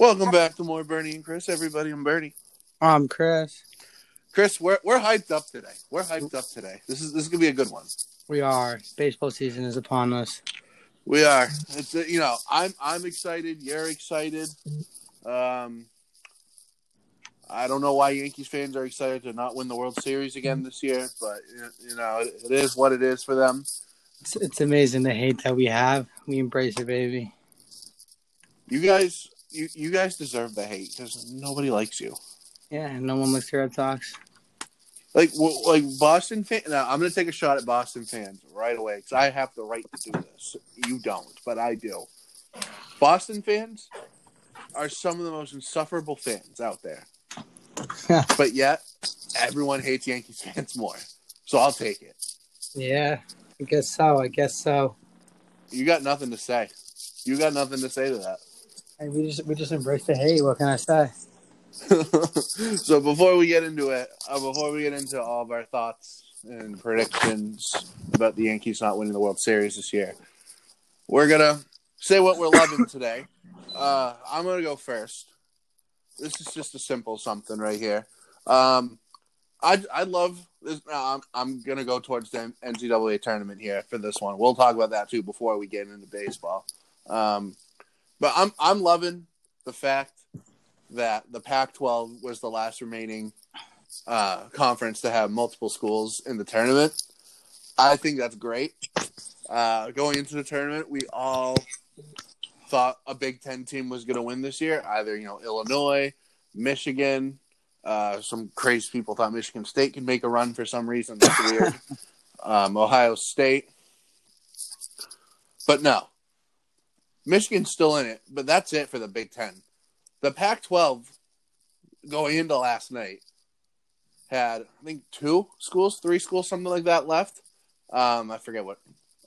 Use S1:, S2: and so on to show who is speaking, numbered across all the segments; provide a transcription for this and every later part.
S1: Welcome back to more Bernie and Chris. Everybody, I'm Bernie.
S2: I'm Chris.
S1: Chris, we're we're hyped up today. We're hyped up today. This is this is gonna be a good one.
S2: We are. Baseball season is upon us.
S1: We are. It's you know I'm I'm excited. You're excited. Um, I don't know why Yankees fans are excited to not win the World Series again this year, but you know it, it is what it is for them.
S2: It's, it's amazing the hate that we have. We embrace it, baby.
S1: You guys, you you guys deserve the hate because nobody likes you.
S2: Yeah, no one likes the Red Sox.
S1: Like w- like Boston fan. Now I'm gonna take a shot at Boston fans right away because I have the right to do this. You don't, but I do. Boston fans are some of the most insufferable fans out there, but yet everyone hates Yankees fans more. So I'll take it.
S2: yeah, I guess so. I guess so.
S1: You got nothing to say. You got nothing to say to that.
S2: And we just we just embrace the hate. What can I say?
S1: so before we get into it, uh, before we get into all of our thoughts and predictions about the Yankees not winning the World Series this year, we're gonna say what we're loving today. Uh, I'm gonna go first. This is just a simple something right here. Um, I I love this. I'm I'm gonna go towards the NCAA tournament here for this one. We'll talk about that too before we get into baseball. Um, but I'm I'm loving the fact that the Pac-12 was the last remaining uh, conference to have multiple schools in the tournament. I think that's great. Uh, going into the tournament, we all thought a Big Ten team was going to win this year. Either you know Illinois, Michigan. Uh, some crazy people thought Michigan State could make a run for some reason. That's weird. Um, Ohio State, but no, Michigan's still in it. But that's it for the Big Ten the Pac-12 going into last night had I think two schools, three schools, something like that left. Um, I forget what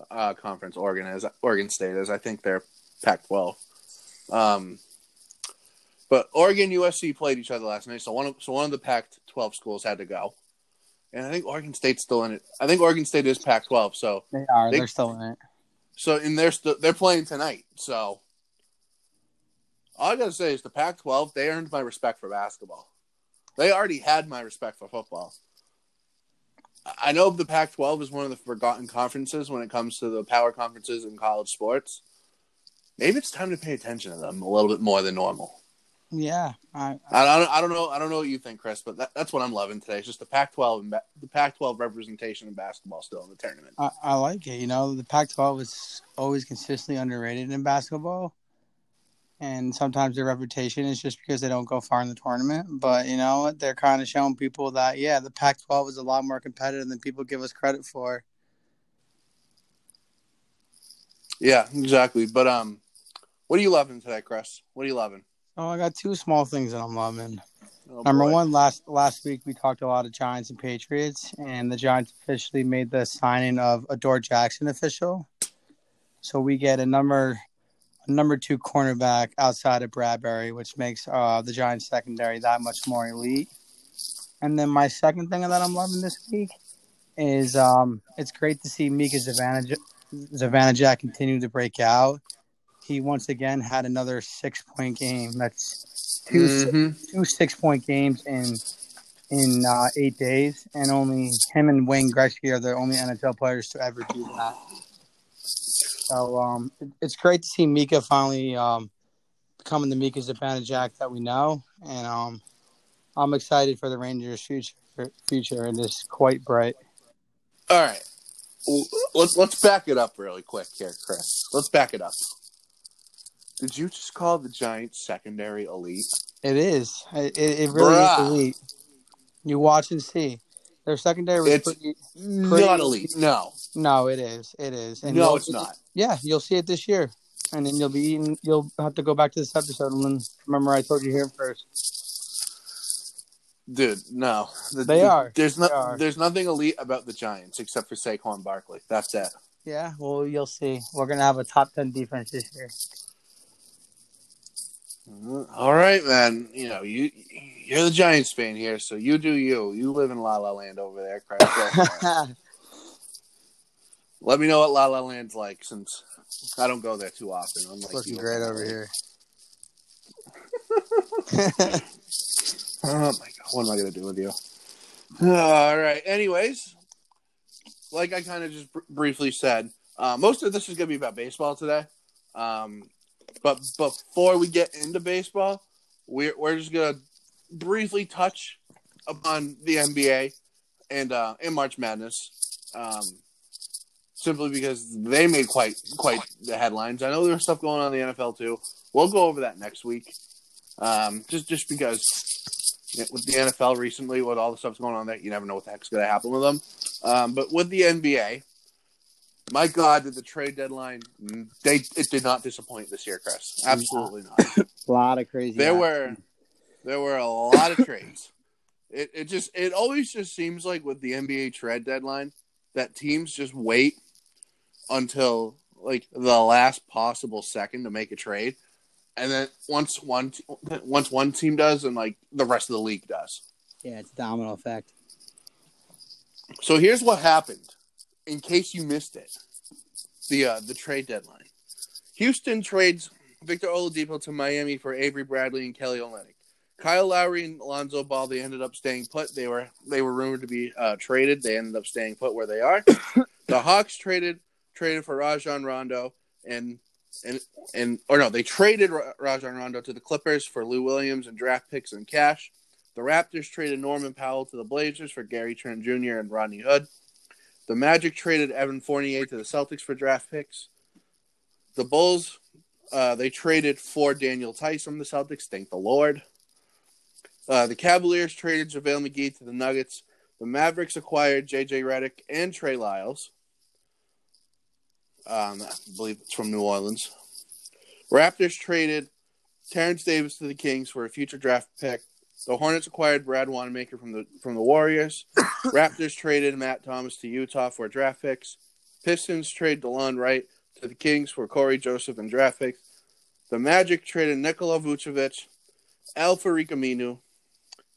S1: uh, conference Oregon is. Oregon State is. I think they're Pac-12. Um, but Oregon USC played each other last night, so one of so one of the Pac-12 schools had to go, and I think Oregon State's still in it. I think Oregon State is Pac-12, so
S2: They are. They, are still in it.
S1: So and they're st- they're playing tonight. So all I gotta say is the Pac-12 they earned my respect for basketball. They already had my respect for football. I know the Pac-12 is one of the forgotten conferences when it comes to the power conferences in college sports. Maybe it's time to pay attention to them a little bit more than normal.
S2: Yeah, I,
S1: I don't, I don't know. I don't know what you think, Chris, but that, that's what I'm loving today. It's just the Pac-12 the Pac-12 representation in basketball still in the tournament.
S2: I I like it. You know, the Pac-12 is always consistently underrated in basketball, and sometimes their reputation is just because they don't go far in the tournament. But you know, they're kind of showing people that yeah, the Pac-12 is a lot more competitive than people give us credit for.
S1: Yeah, exactly. But um, what are you loving today, Chris? What are you loving?
S2: Oh, I got two small things that I'm loving.
S1: Oh,
S2: Number
S1: boy.
S2: one, last last week we talked a lot of Giants and Patriots, and the Giants officially made the signing of Adoree' Jackson official. So we get a number a number two cornerback outside of Bradberry, which makes uh, the Giants secondary that much more elite. And then my second thing that I'm loving this week is um, it's great to see Mika Zavanaj- Zavanajak continue to break out. He once again had another six point game. That's 2
S1: Mhm.
S2: two six point games in in uh, eight days, and only him and Wayne Gretzky are the only NHL players to ever do that. So um, it- it's great to see Mika finally um, becoming the Mika Zibanejad that we know, and um, I'm excited for the Rangers' future. Future and it's quite bright.
S1: All right. Let's let's back it up really quick here, Chris. Let's back it up. Did you just call the Giants secondary elite?
S2: It is. It, it really
S1: Bruh.
S2: is elite. You watch and see. Their secondary was
S1: It's
S2: pretty.
S1: Not elite. No.
S2: No, it is. It is. And
S1: no, it's not.
S2: Yeah, you'll see it this year, and then you'll be eating. You'll have to go back to this episode and remember I told you here first.
S1: Dude, no. The-
S2: They
S1: the-
S2: are.
S1: There's no
S2: are.
S1: there's nothing elite about the Giants except for Saquon Barkley. That's it.
S2: Yeah, well, you'll see. We're gonna have a top ten defense this year.
S1: All right, man. You know, you you're the Giants fan here, so you do you. You live in La La Land over there, Chris. Go for it. Let me know what La La Land's like since I don't go there too often. Unlike
S2: Looking
S1: you.
S2: great over here.
S1: Oh my god, what am I gonna do with you? All right. Anyways, like I kind of just br- briefly said, uh, most of this is gonna be about baseball today. Um, but before we get into baseball, we're we're just gonna briefly touch upon the NBA and uh, and March Madness. Um, simply because they made quite quite the headlines. I know there's stuff going on in the NFL too. We'll go over that next week. Um, just just because with the NFL recently, with all the stuff's going on there, you never know what the heck's to happen with them. Um, but with the NBA, my God, did the trade deadline mm, they it did not disappoint this year, Chris. Absolutely not.
S2: A lot of crazy.
S1: There were there were a lot of trades. It it just it always just seems like with the NBA trade deadline that teams just wait until like the last possible second to make a trade, and then once one once one team does, and like the rest of the league does.
S2: yeah, it's domino effect.
S1: So here's what happened, in case you missed it, the uh, the trade deadline. Houston trades Victor Oladipo to Miami for Avery Bradley and Kelly Olynyk. Kyle Lowry and Alonzo Ball they ended up staying put. They were they were rumored to be uh, traded. They ended up staying put where they are. the Hawks traded traded for Rajon Rondo and and and or no, they traded Rajon Rondo to the Clippers for Lou Williams and draft picks and cash. The Raptors traded Norman Powell to the Blazers for Gary Trent Jr. and Rodney Hood. The Magic traded Evan Fournier to the Celtics for draft picks. The Bulls, uh, they traded for Daniel Theis from the Celtics. Thank the Lord. Uh, the Cavaliers traded JaVale McGee to the Nuggets. The Mavericks acquired J.J. Redick and Trey Lyles. Um, I believe it's from New Orleans. Raptors traded Terence Davis to the Kings for a future draft pick. The Hornets acquired Brad Wanamaker from the from the Warriors. Raptors traded Matt Thomas to Utah for draft picks. Pistons trade Delon Wright to the Kings for Cory Joseph and draft picks. The Magic traded Nikola Vucevic, Al Aminu,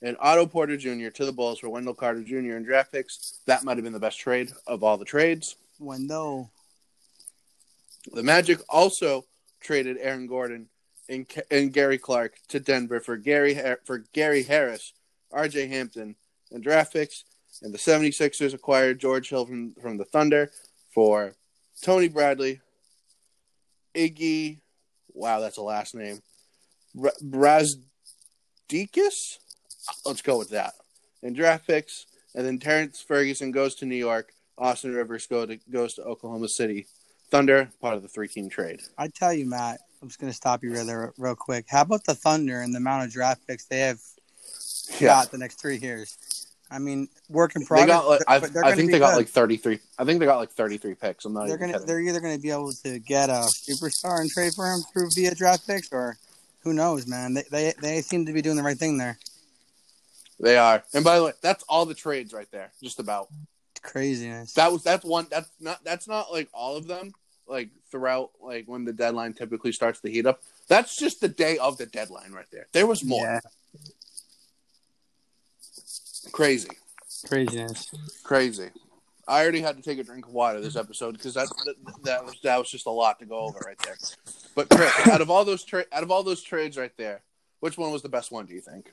S1: and Otto Porter Jr. to the Bulls for Wendell Carter Jr. and draft picks. That might have been the best trade of all the trades.
S2: Window.
S1: The Magic also traded Aaron Gordon and, and Gary Clark to Denver for Gary for Gary Harris, RJ Hampton, and draft picks. And the 76ers acquired George Hill from, from the Thunder for Tony Bradley, Iggy, wow, that's a last name, Bra- Brazdeikis? Let's go with that. And draft picks. And then Terrance Ferguson goes to New York. Austin Rivers go to, goes to Oklahoma City. Thunder, part of the three team trade.
S2: I tell you, Matt. I'm just gonna stop you right there real quick. How about the Thunder and the amount of draft picks they have
S1: Yeah.
S2: got the next three years? I mean, work in
S1: They got like, I, I think they got
S2: good.
S1: like 33. I think they got like 33 picks. I'm not
S2: they're gonna
S1: kidding.
S2: they're either gonna be able to get a superstar and trade for him through via draft picks or who knows, man. They they they seem to be doing the right thing there.
S1: They are. And by the way, that's all the trades right there. Just about.
S2: Craziness.
S1: That was that's one that's not that's not like all of them like throughout like when the deadline typically starts to heat up. That's just the day of the deadline right there. There was more.
S2: Yeah,
S1: Crazy.
S2: craziness.
S1: Crazy. I already had to take a drink of water this episode because that, that that was that was just a lot to go over right there. But Chris, out of all those tra- out of all those trades right there, which one was the best one? Do you think?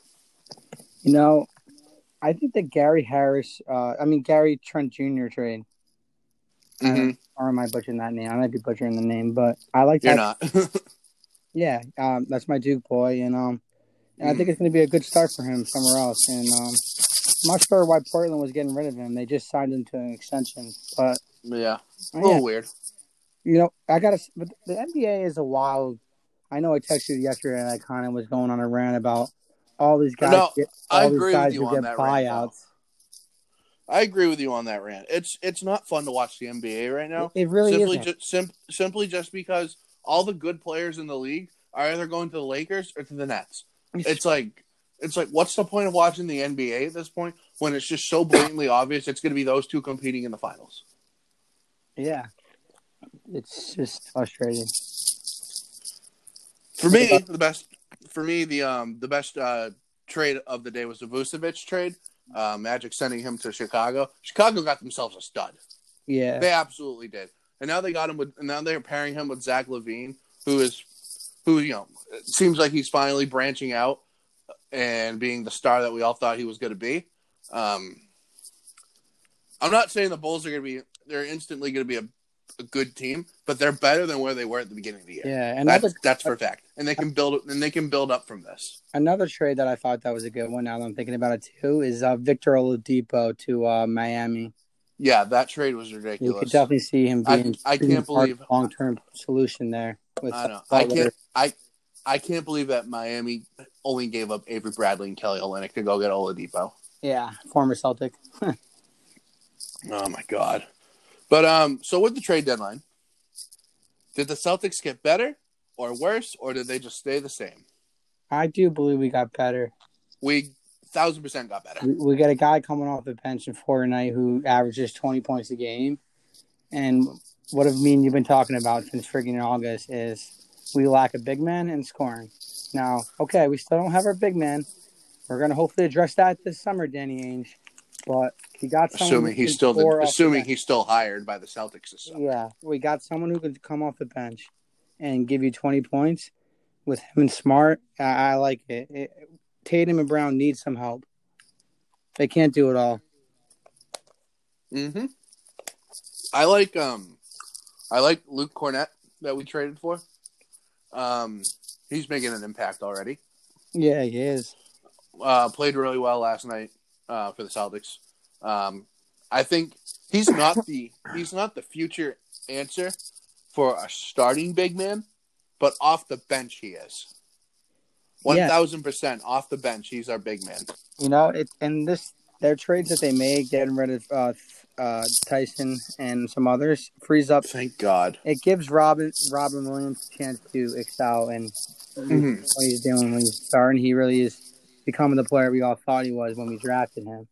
S2: You know, I think that Gary Harris, uh, I mean Gary Trent Jr. trade.
S1: Mm-hmm.
S2: Or am I butchering that name? I might be butchering the name, but I like
S1: You're
S2: that.
S1: not.
S2: Yeah, um, that's my Duke boy, and um, and I think it's going to be a good start for him somewhere else. And um, I'm not sure why Portland was getting rid of him. They just signed him to an extension, but
S1: yeah. A
S2: yeah,
S1: little weird.
S2: you know, I got to. But the NBA is a wild. I know I texted you yesterday, and I kind of was going on a rant about all these guys.
S1: No,
S2: get,
S1: I
S2: all these
S1: agree with
S2: guys
S1: you
S2: who
S1: on
S2: get buyouts.
S1: I agree with you on that rant. It's it's not fun to watch the NBA right now.
S2: It really
S1: simply
S2: isn't.
S1: just sim- simply just because all the good players in the league are either going to the Lakers or to the Nets. It's like it's like what's the point of watching the NBA at this point when it's just so blatantly obvious it's going to be those two competing in the finals.
S2: yeah, it's just frustrating.
S1: For me, the best for me the um the best uh trade of the day was the Vucevic trade. Uh, Magic sending him to Chicago. Chicago got themselves a stud.
S2: Yeah,
S1: They absolutely did. And now they got him with and now they're pairing him with Zach LaVine, who is who, you know, it seems like he's finally branching out and being the star that we all thought he was going to be. Um, I'm not saying the Bulls are going to be they're instantly going to be a, a, good team, but they're better than where they were at the beginning of the year.
S2: Yeah, and
S1: that's that's for a fact, and they can build and they can build up from this.
S2: Another trade that I thought that was a good one. Now that I'm thinking about it too, is uh, Victor Oladipo to uh, Miami.
S1: Yeah, that trade was ridiculous.
S2: You could definitely see him being.
S1: I, I can't believe
S2: long term solution there. With
S1: I know. I can't. I I can't believe that Miami only gave up Avery Bradley and Kelly Olynyk to go get Oladipo.
S2: Yeah, former Celtic.
S1: oh my god! But um, so with the trade deadline, did the Celtics get better or worse, or did they just stay the same?
S2: I do believe we got better.
S1: We thousand percent got better.
S2: We, we got a guy coming off the bench in Fournier who averages twenty points a game, and what I mean you've been talking about since friggin' August is we lack a big man in scoring. Now, okay, we still don't have our big man. We're gonna hopefully address that this summer, Danny Ainge. But got
S1: assuming he's still the, assuming the he's still hired by the Celtics.
S2: Yeah, we got someone who can come off the bench and give you twenty points with him and Smart. I, I like it. it. Tatum and Brown need some help. They can't do it all.
S1: Mm-hmm. I like um, I like Luke Kornet that we traded for. Um, he's making an impact already.
S2: Yeah, he is.
S1: Uh, played really well last night uh, for the Celtics. Um, I think he's not the he's not the future answer for a starting big man, but off the bench he is. One thousand percent off the bench, he's our big man.
S2: You know, it and this their trades that they made, getting rid of uh, uh, Tyson and some others, frees up.
S1: Thank God.
S2: It gives Robin Robin Williams a chance to excel and mm-hmm. what he's doing when he's starting. He really is becoming the player we all thought he was when we drafted him.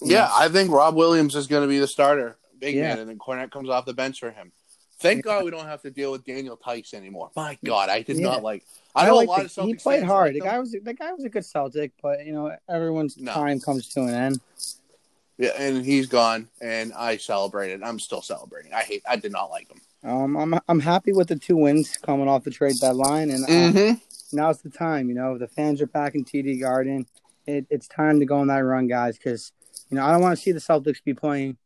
S1: Yeah, yeah. I think Rob Williams is going to be the starter, big yeah. man, and then Kornet comes off the bench for him. Thank yeah. God we don't have to deal with Daniel Theis anymore. My God, I did not like. I, know a lot the, of Celtics
S2: He played hard. the guy was the guy was a good Celtic, but you know everyone's no. time comes to an end.
S1: Yeah, and he's gone, and I celebrated. I'm still celebrating. I hate. I did not like him.
S2: Um, I'm I'm happy with the two wins coming off the trade deadline, and uh,
S1: mm-hmm.
S2: now's the time. You know, the fans are back in TD Garden. It, it's time to go on that run, guys, because you know I don't want to see the Celtics be playing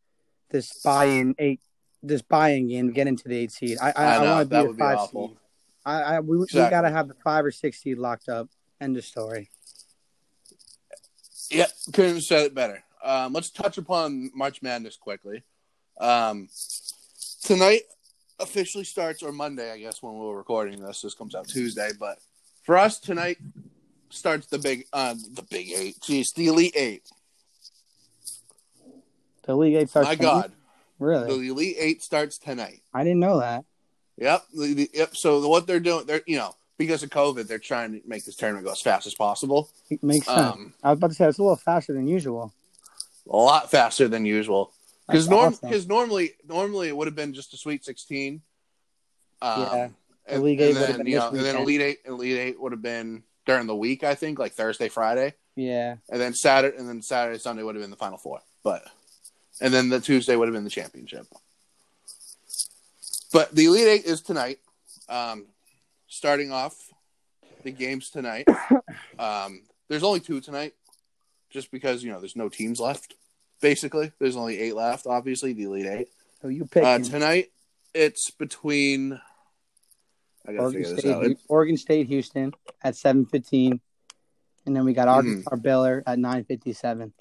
S2: this buy-in eight, this buy-in game to get into the eight seed. I I, I, I want to be a five be seed. I, I we, exactly. we got to have the five or six seed locked up. End of story.
S1: Yep, couldn't have said it better. Um, let's touch upon March Madness quickly. Um, tonight officially starts, or Monday, I guess, when we're recording this. This comes out Tuesday, but for us tonight starts the big, uh, the big eight. Jeez, the elite eight.
S2: The elite eight starts.
S1: My tonight? God,
S2: really?
S1: The elite eight starts tonight.
S2: I didn't know that.
S1: Yep. The, the, yep. So what they're doing, they're you know because of COVID, they're trying to make this tournament go as fast as possible.
S2: It makes sense. Um, I was about to say it's a little faster than usual
S1: a lot faster than usual. Because norm, awesome. normally, normally it would have been just a Sweet Sixteen. Um, yeah, and, and then you know, and then Elite Eight, Elite Eight would have been during the week. I think like Thursday, Friday.
S2: Yeah,
S1: and then Saturday, and then Saturday, Sunday would have been the Final Four. But and then the Tuesday would have been the championship. But the Elite Eight is tonight. Um, starting off the games tonight. um, there's only two tonight just because you know there's no teams left. Basically, there's only eight left. Obviously, the elite eight.
S2: Oh, you pick
S1: uh, tonight. It's between.
S2: I gotta Oregon State, out. Oregon State, Houston at seven fifteen, and then we got Arkansas mm. Baylor at nine fifty seven.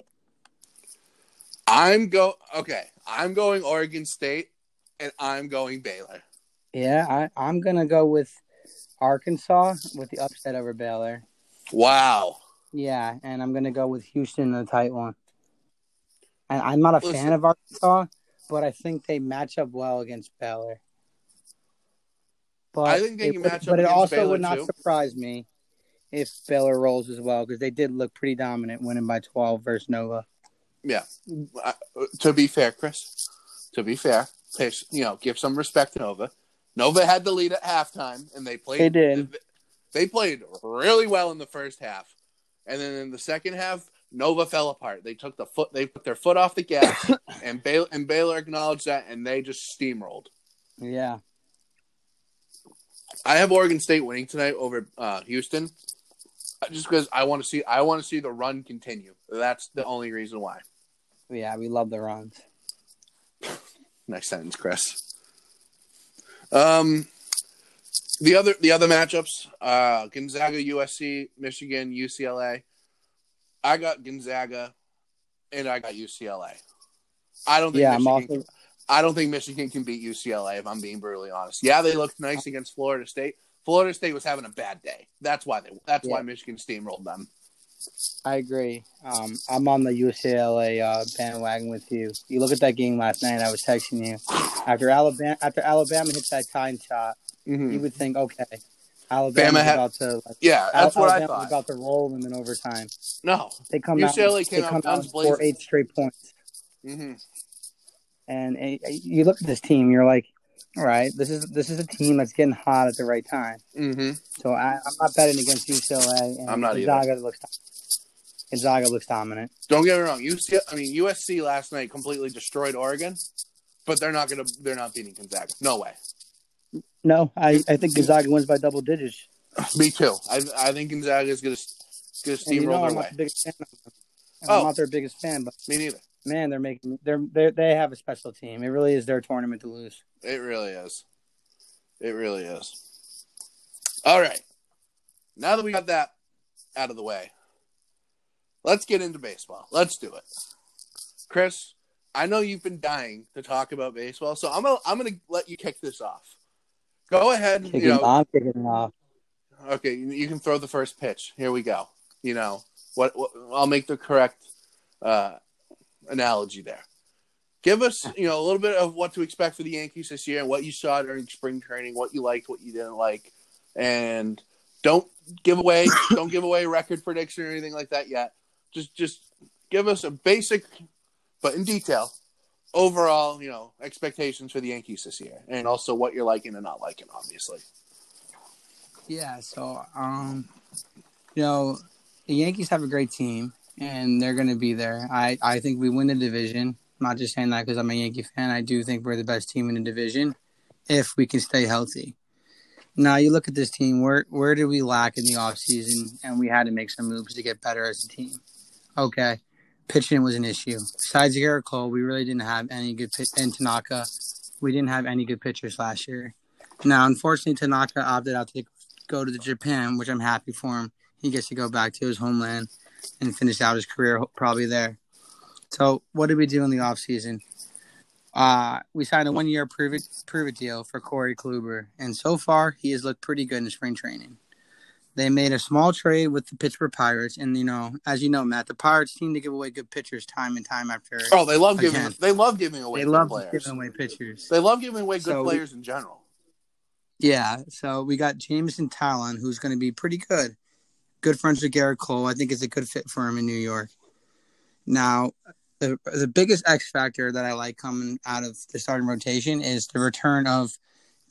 S1: I'm go okay. I'm going Oregon State, and I'm going Baylor.
S2: Yeah, I, I'm gonna go with Arkansas with the upset over Baylor.
S1: Wow.
S2: Yeah, and I'm gonna go with Houston in the tight one. And I'm not a Listen. fan of Arkansas, but I think they match up well against Baylor.
S1: But I think they can match
S2: up. But it also Baylor would not too. surprise me if Baylor rolls as well because they did look pretty dominant, winning by 12 versus Nova.
S1: Yeah. Uh, to be fair, Chris, to be fair, you know, give some respect to Nova. Nova had the lead at halftime, and they played.
S2: They did.
S1: They played really well in the first half. And then in the second half, Nova fell apart. They took the foot, they put their foot off the gas, and Baylor and Baylor acknowledged that, and they just steamrolled.
S2: Yeah.
S1: I have Oregon State winning tonight over uh, Houston. just because I want to see I want to see the run continue. That's the only reason why.
S2: Yeah, we love the runs.
S1: Next sentence, Chris. Um, the other the other matchups: uh, Gonzaga, USC, Michigan, UCLA. I got Gonzaga, and I got UCLA. I don't think
S2: Yeah, I'm
S1: Michigan.
S2: also
S1: I don't think Michigan can beat UCLA. If I'm being brutally honest, yeah, they looked nice against Florida State. Florida State was having a bad day. That's why they. That's why Michigan steamrolled them.
S2: I agree. Um, I'm on the UCLA uh, bandwagon with you. You look at that game last night. I was texting you after Alabama. After Alabama hits that time shot,
S1: Mhm.
S2: you would think, okay, Alabama
S1: Bama had-
S2: about to. Like,
S1: Yeah, that's what I thought.
S2: about to roll them in overtime.
S1: No.
S2: They come
S1: UCLA
S2: out.
S1: came
S2: they
S1: out
S2: come out and
S1: blazing.
S2: eight straight points.
S1: hmm
S2: And you look at this team, you're like, all right, this is this is a team that's getting hot at the right time.
S1: hmm
S2: So I, I'm not betting against UCLA. And
S1: I'm not either.
S2: Gonzaga looks Gonzaga looks dominant.
S1: Don't get me wrong. UC, I mean USC last night completely destroyed Oregon, but they're not gonna. They're not beating Gonzaga. No way.
S2: No, I, I think Gonzaga wins by double digits.
S1: Me too. I I think Gonzaga is gonna gonna
S2: And you know
S1: steamroll
S2: I'm
S1: their
S2: not
S1: way.
S2: the biggest fan of them.
S1: Oh.
S2: I'm not their biggest fan, but
S1: Me neither.
S2: man, they're making they're they're they have a special team. It really is their tournament to lose.
S1: It really is. It really is. All right. Now that we got that out of the way, let's get into baseball. Let's do it. Chris, I know you've been dying to talk about baseball, so I'm gonna I'm gonna let you kick this off. Go ahead.
S2: Kicking,
S1: You know,
S2: I'm kicking off.
S1: okay, you can throw the first pitch. Here we go. You know what? what I'll make the correct uh, analogy there. Give us, you know, a little bit of what to expect for the Yankees this year and what you saw during spring training, what you liked, what you didn't like, and don't give away, don't give away record prediction or anything like that yet. Just, just give us a basic, but in detail, overall, you know, expectations for the Yankees this year, and also what you're liking and not liking, obviously.
S2: Yeah, so um, you know, the Yankees have a great team, and they're going to be there. I I think we win the division. I'm not just saying that because I'm a Yankee fan. I do think we're the best team in the division if we can stay healthy. Now you look at this team. Where where did we lack in the offseason? And we had to make some moves to get better as a team. Okay, pitching was an issue. Besides Gerrit Cole, we really didn't have any good pitch. And Tanaka, we didn't have any good pitchers last year. Now, unfortunately, Tanaka opted out to go to the Japan, which I'm happy for him. He gets to go back to his homeland and finish out his career probably there. So, what did we do in the offseason? Uh, we signed a one year prove it, prove it deal for Corey Kluber, and so far he has looked pretty good in spring training. They made a small trade with the Pittsburgh Pirates, and you know, as you know, Matt, the Pirates seem to give away good pitchers time and time after.
S1: Oh, they love giving. They love giving away.
S2: they
S1: good
S2: love
S1: players.
S2: giving away pitchers.
S1: They love giving away good
S2: So we-
S1: players in general.
S2: Yeah, so we got Jameson Taillon, who's going to be pretty good. Good friends with Gerrit Cole. I think it's a good fit for him in New York. Now, the the biggest X factor that I like coming out of the starting rotation is the return of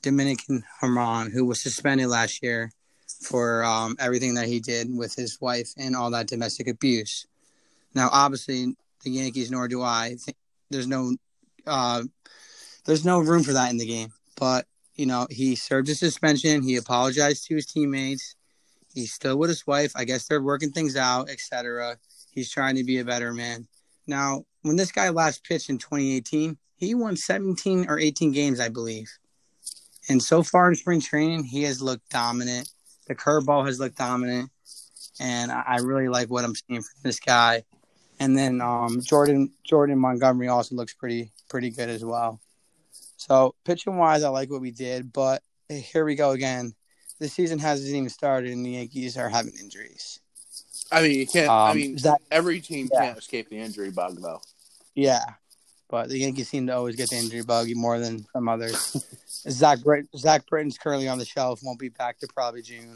S2: Domingo Germán, who was suspended last year for um, everything that he did with his wife and all that domestic abuse. Now, obviously, the Yankees, nor do I think there's no uh, there's no room for that in the game. But you know, he served his suspension. He apologized to his teammates. He's still with his wife. I guess they're working things out, etc. He's trying to be a better man. Now, when this guy last pitched in 2018, he won 17 or 18 games, I believe. And so far in spring training, he has looked dominant. The curveball has looked dominant, and I I really like what I'm seeing from this guy. And then um, Jordan Jordan Montgomery also looks pretty pretty good as well. So pitching wise, I like what we did, but here we go again. The season hasn't even started, and the Yankees are having injuries.
S1: I mean, you can't. I
S2: Um,
S1: mean,
S2: Zach-
S1: every team
S2: yeah.
S1: can't escape the injury bug, though.
S2: Yeah, but the Yankees seem to always get the injury bug more than some others. Zach Brit- Zach Britton's currently on the shelf, won't be back to probably June.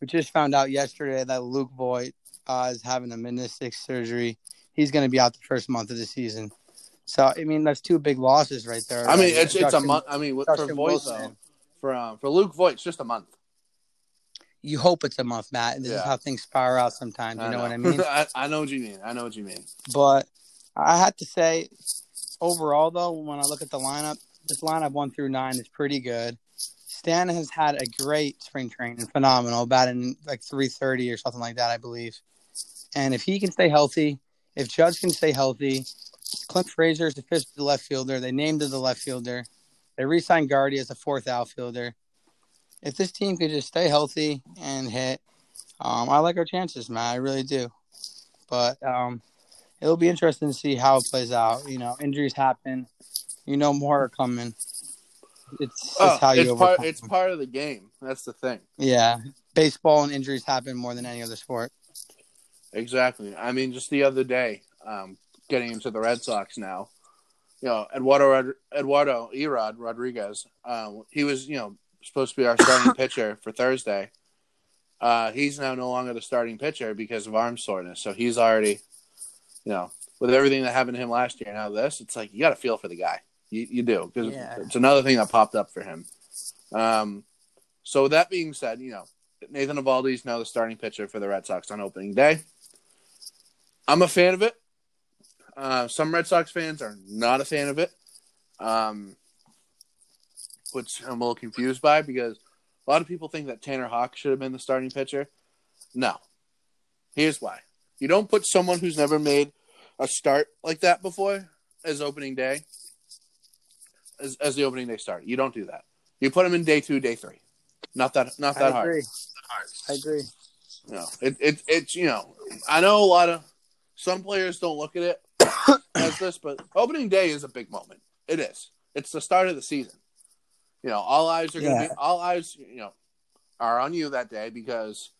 S2: We just found out yesterday that Luke Voit uh, is having a meniscus surgery. He's going to be out the first month of the season. So I mean, that's two big losses right there.
S1: I mean, it's it's a month. I mean, for though, for um, for Luke Voit, it's just a month.
S2: You hope it's a month, Matt. This
S1: Yeah.
S2: is how things spiral out sometimes. You know, what I mean?
S1: I, I know what you mean. I know what you mean.
S2: But I had to say, overall, though, when I look at the lineup, this lineup one through nine is pretty good. Stan has had a great spring training, phenomenal, batting like 330 or something like that, I believe. And if he can stay healthy, if Judge can stay healthy, Clint Frazier is the fifth left fielder. They named him the left fielder. They re-signed Gardy as a fourth outfielder. If this team could just stay healthy and hit, um, I like our chances, man. I really do. But um, it'll be interesting to see how it plays out. You know, injuries happen. You know, more are coming. It's, it's
S1: Oh,
S2: how you
S1: it's
S2: overcome.
S1: part. It's part of the game. That's the thing.
S2: yeah, baseball and injuries happen more than any other sport.
S1: Exactly. I mean, just the other day, um, getting into the Red Sox now. You know, Eduardo Rod- Eduardo Erod Rodriguez. Um, he was, you know, supposed to be our starting pitcher for Thursday. Uh, he's now no longer the starting pitcher because of arm soreness. So he's already, you know, with everything that happened to him last year. Now this, it's like you got to feel for the guy. You, you do because
S2: Yeah.
S1: it's another thing that popped up for him. Um, so with that being said, you know, Nathan Eovaldi is now the starting pitcher for the Red Sox on opening day. I'm a fan of it. Uh, some Red Sox fans are not a fan of it, um, which I'm a little confused by because a lot of people think that Tanner Houck should have been the starting pitcher. No. Here's why. You don't put someone who's never made a start like that before as opening day, as, as the opening day start. You don't do that. You put them in day two, day three. Not that, not that
S2: I
S1: hard.
S2: agree. I agree.
S1: No, it, it it's you know, I know a lot of some players don't look at it as this, but opening day is a big moment. It is. It's the start of the season. You know, all eyes are gonna
S2: Yeah.
S1: be all eyes. You know, are on you that day because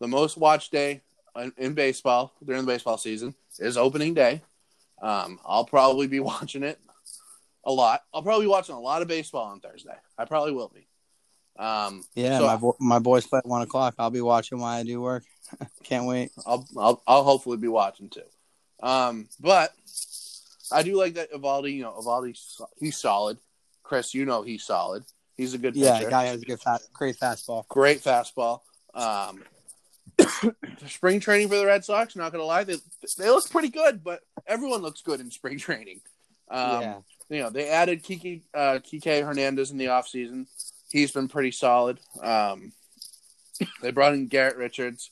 S1: the most watched day in, in baseball during the baseball season is opening day. Um, I'll probably be watching it a lot. I'll probably be watching a lot of baseball on Thursday. I probably will be. Um,
S2: Yeah,
S1: So-
S2: my bo- my boys play at one o'clock. I'll be watching while I do work. Can't wait.
S1: I'll I'll I'll hopefully be watching too. Um, but I do like that Eovaldi. You know, Eovaldi he's solid. Chris, you know he's solid. He's a good pitcher.
S2: Yeah, guy has a good fast, great fastball.
S1: Great fastball. Um, spring training for the Red Sox. Not gonna lie, they they look pretty good, but everyone looks good in spring training. Um,
S2: yeah,
S1: you know, they added Kiki uh, Kike Hernandez in the offseason. He's been pretty solid. Um, they brought in Garrett Richards.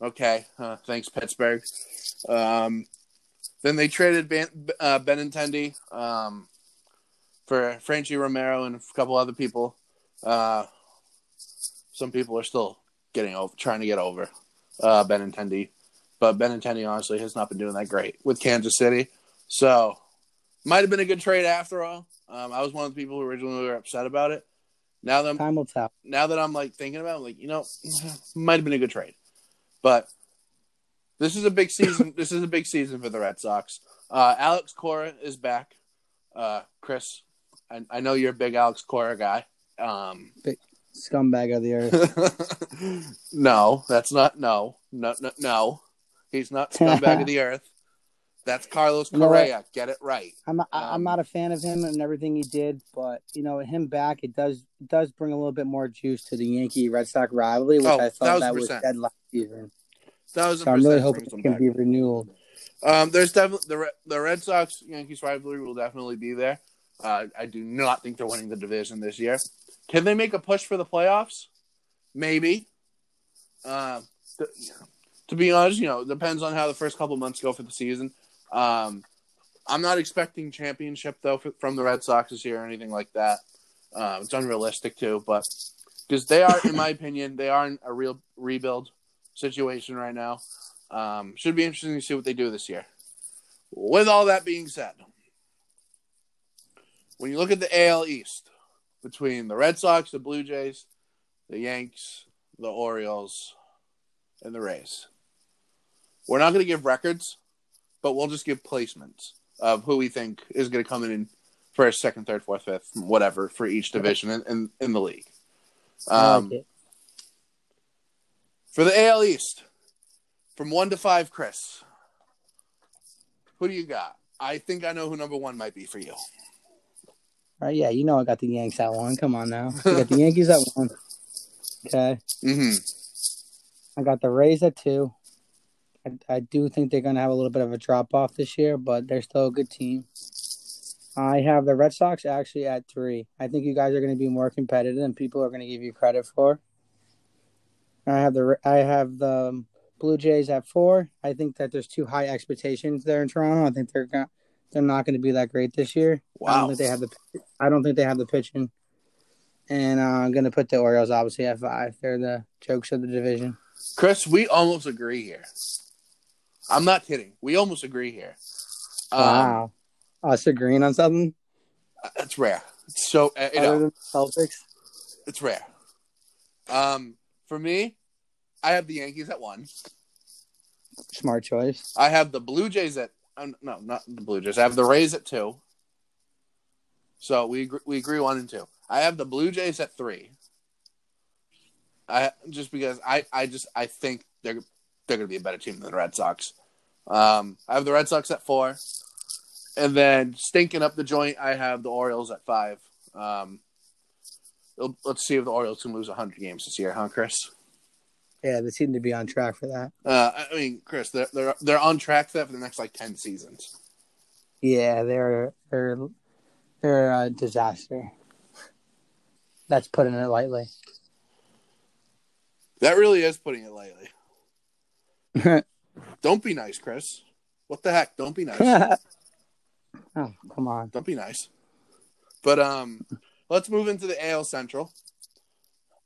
S1: Okay, uh, thanks Pittsburgh. Um, then they traded Ben, uh, Benintendi um, for Franchi Romero and a couple other people. Uh, some people are still getting over, trying to get over uh, Benintendi, but Benintendi honestly has not been doing that great with Kansas City. So might have been a good trade after all. Um, I was one of the people who originally were upset about it. Now that I'm
S2: time will tell.
S1: now that I'm like thinking about, it, I'm like, you know, might have been a good trade, but this is a big season. this is a big season for the Red Sox. Uh, Alex Cora is back. Uh, Chris, I, I know you're a big Alex Cora guy. Um,
S2: Scumbag of the earth.
S1: no, that's not. No, no, no, no. He's not scumbag of the earth. That's Carlos
S2: You know?
S1: Correa. Get it right.
S2: I'm I-
S1: Um,
S2: I'm not a fan of him and everything he did, but you know him back it does it does bring a little bit more juice to the Yankee Red Sox rivalry, which
S1: Oh,
S2: I thought that was dead last season.
S1: Thousand
S2: So I'm really hoping it can
S1: back.
S2: be renewed.
S1: Um, there's definitely the the Red Sox Yankees rivalry will definitely be there. Uh, I do not think they're winning the division this year. Can they make a push for the playoffs? Maybe. Uh, th- to be honest, you know, depends on how the first couple months go for the season. Um, I'm not expecting championship though f- from the Red Sox this year or anything like that. Uh, it's unrealistic too, but because they are, in my opinion, they are in a real rebuild situation right now. Um, should be interesting to see what they do this year. With all that being said, when you look at the AL East between the Red Sox, the Blue Jays, the Yanks, the Orioles, and the Rays, we're not going to give records, but we'll just give placements of who we think is going to come in first, second, third, fourth, fifth, whatever for each division in, in, in the league. Um,
S2: like
S1: for the AL East, from one to five, Chris, who do you got? I think I know who number one might be for you.
S2: Right? Yeah, you know I got the Yanks at one. Come on now, I got the Yankees at one. Okay,
S1: Mm-hmm.
S2: I got the Rays at two. I, I do think they're going to have a little bit of a drop off this year, but they're still a good team. I have the Red Sox actually at three. I think you guys are going to be more competitive than people are going to give you credit for. I have the I have the Blue Jays at four. I think that there's too high expectations there in Toronto. I think they're going they're not going to be that great this year. Wow. I don't think they have the I don't think they have the pitching. And uh, I'm going to put the Orioles obviously at five. They're the jokes of the division.
S1: Chris, we almost agree here. I'm not kidding. We almost agree here. Um,
S2: wow, us agreeing on something
S1: That's rare. It's so uh, you
S2: other
S1: know,
S2: Celtics.
S1: it's rare. Um, for me, I have the Yankees at one.
S2: Smart choice.
S1: I have the Blue Jays at no, not the Blue Jays. I have the Rays at two. So we agree, we agree one and two. I have the Blue Jays at three. I just because I I just I think they're they're going to be a better team than the Red Sox. Um, I have the Red Sox at four, and then stinking up the joint, I have the Orioles at five. Um, let's see if the Orioles can lose hundred games this year, huh, Chris?
S2: Yeah, they seem to be on track for that.
S1: Uh, I mean, Chris, they're they're they're on track for that for the next like ten seasons.
S2: Yeah, they're they're they're a disaster. That's putting it lightly.
S1: That really is putting it lightly. Don't be nice, Chris. What the heck? Don't be nice.
S2: oh, come on.
S1: Don't be nice. But um, let's move into the AL Central.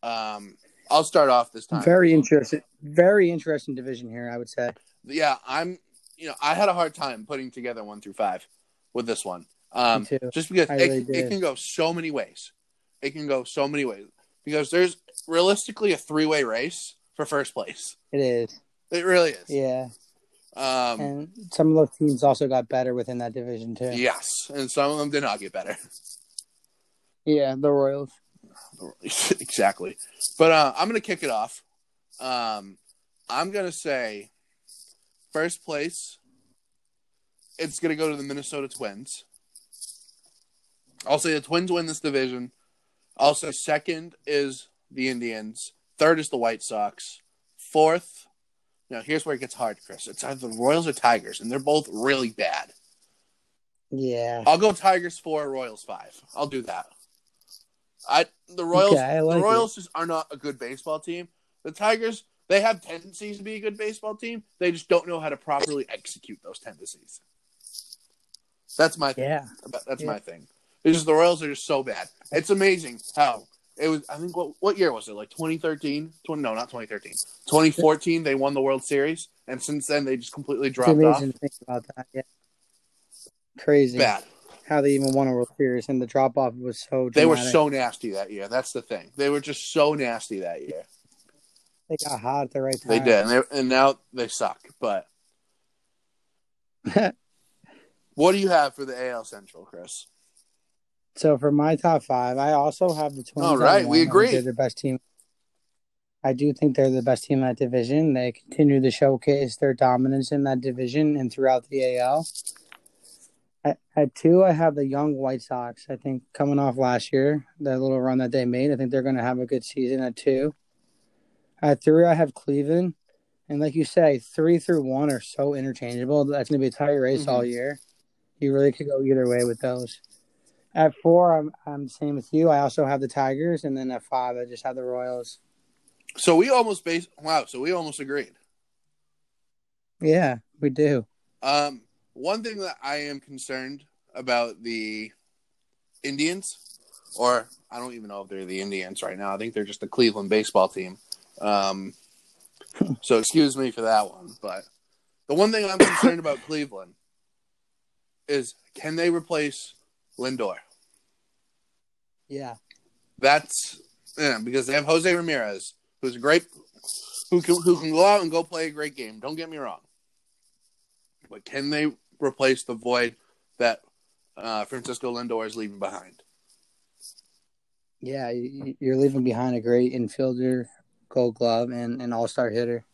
S1: Um, I'll start off this time.
S2: Very interesting. Very interesting division here, I would say.
S1: Yeah, I'm. You know, I had a hard time putting together one through five with this one. Um, just because it,
S2: really
S1: it can go so many ways. It can go so many ways because there's realistically a three way race for first place.
S2: It is.
S1: It really is.
S2: Yeah.
S1: Um,
S2: And some of those teams also got better within that division too.
S1: yes, and some of them did not get better.
S2: Yeah, the Royals.
S1: exactly. But uh, I'm going to kick it off. Um, I'm going to say first place, it's going to go to the Minnesota Twins. I'll say the Twins win this division. I'll say second is the Indians. Third is the White Sox. Fourth, now here's where it gets hard, Chris. It's either the Royals or Tigers, and they're both really bad.
S2: Yeah.
S1: I'll go Tigers four, Royals five. I'll do that. I the Royals
S2: Okay, I like
S1: the Royals just are not a good baseball team. The Tigers they have tendencies to be a good baseball team. They just don't know how to properly execute those tendencies. That's my thing.
S2: Yeah.
S1: That's
S2: Yeah.
S1: my thing. It's just the Royals are just so bad. It's amazing how it was. I think what what year was it? Like 2013? 20, no, not 2013. 2014. They won the World Series, and since then they just completely dropped off.
S2: amazing think about that. Yeah. Crazy.
S1: Bad.
S2: How they even won a World Series and the drop off was so
S1: They were so nasty that year. That's the thing. They were just so nasty that year.
S2: they got hot at the right time.
S1: They did, and, they, and now they suck. But what do you have for the AL Central, Chris?
S2: So for my top five, I also have the Twins.
S1: All right, we
S2: one. I think
S1: agree.
S2: They're the best team. I do think they're the best team in that division. They continue to showcase their dominance in that division and throughout the AL. At, at two, I have the young White Sox. I think coming off last year, that little run that they made, I think they're going to have a good season at two. At three, I have Cleveland. And like you say, three through one are so interchangeable. That's going to be a tight race
S1: Mhm.
S2: all year. You really could go either way with those. At four, I'm I'm same with you. I also have the Tigers, and then at five, I just have the Royals.
S1: So we almost base. Wow. So we almost agreed.
S2: Yeah, we do.
S1: Um, one thing that I am concerned about the Indians, or I don't even know if they're the Indians right now. I think they're just the Cleveland baseball team. Um, so excuse me for that one, but the one thing I'm concerned about Cleveland is can they replace Lindor?
S2: Yeah,
S1: That's yeah, because they have Jose Ramirez, who's a great, who can who can go out and go play a great game. Don't get me wrong, but can they replace the void that uh, Francisco Lindor is leaving behind?
S2: yeah. you- You're leaving behind a great infielder, Gold Glove, and an All Star hitter.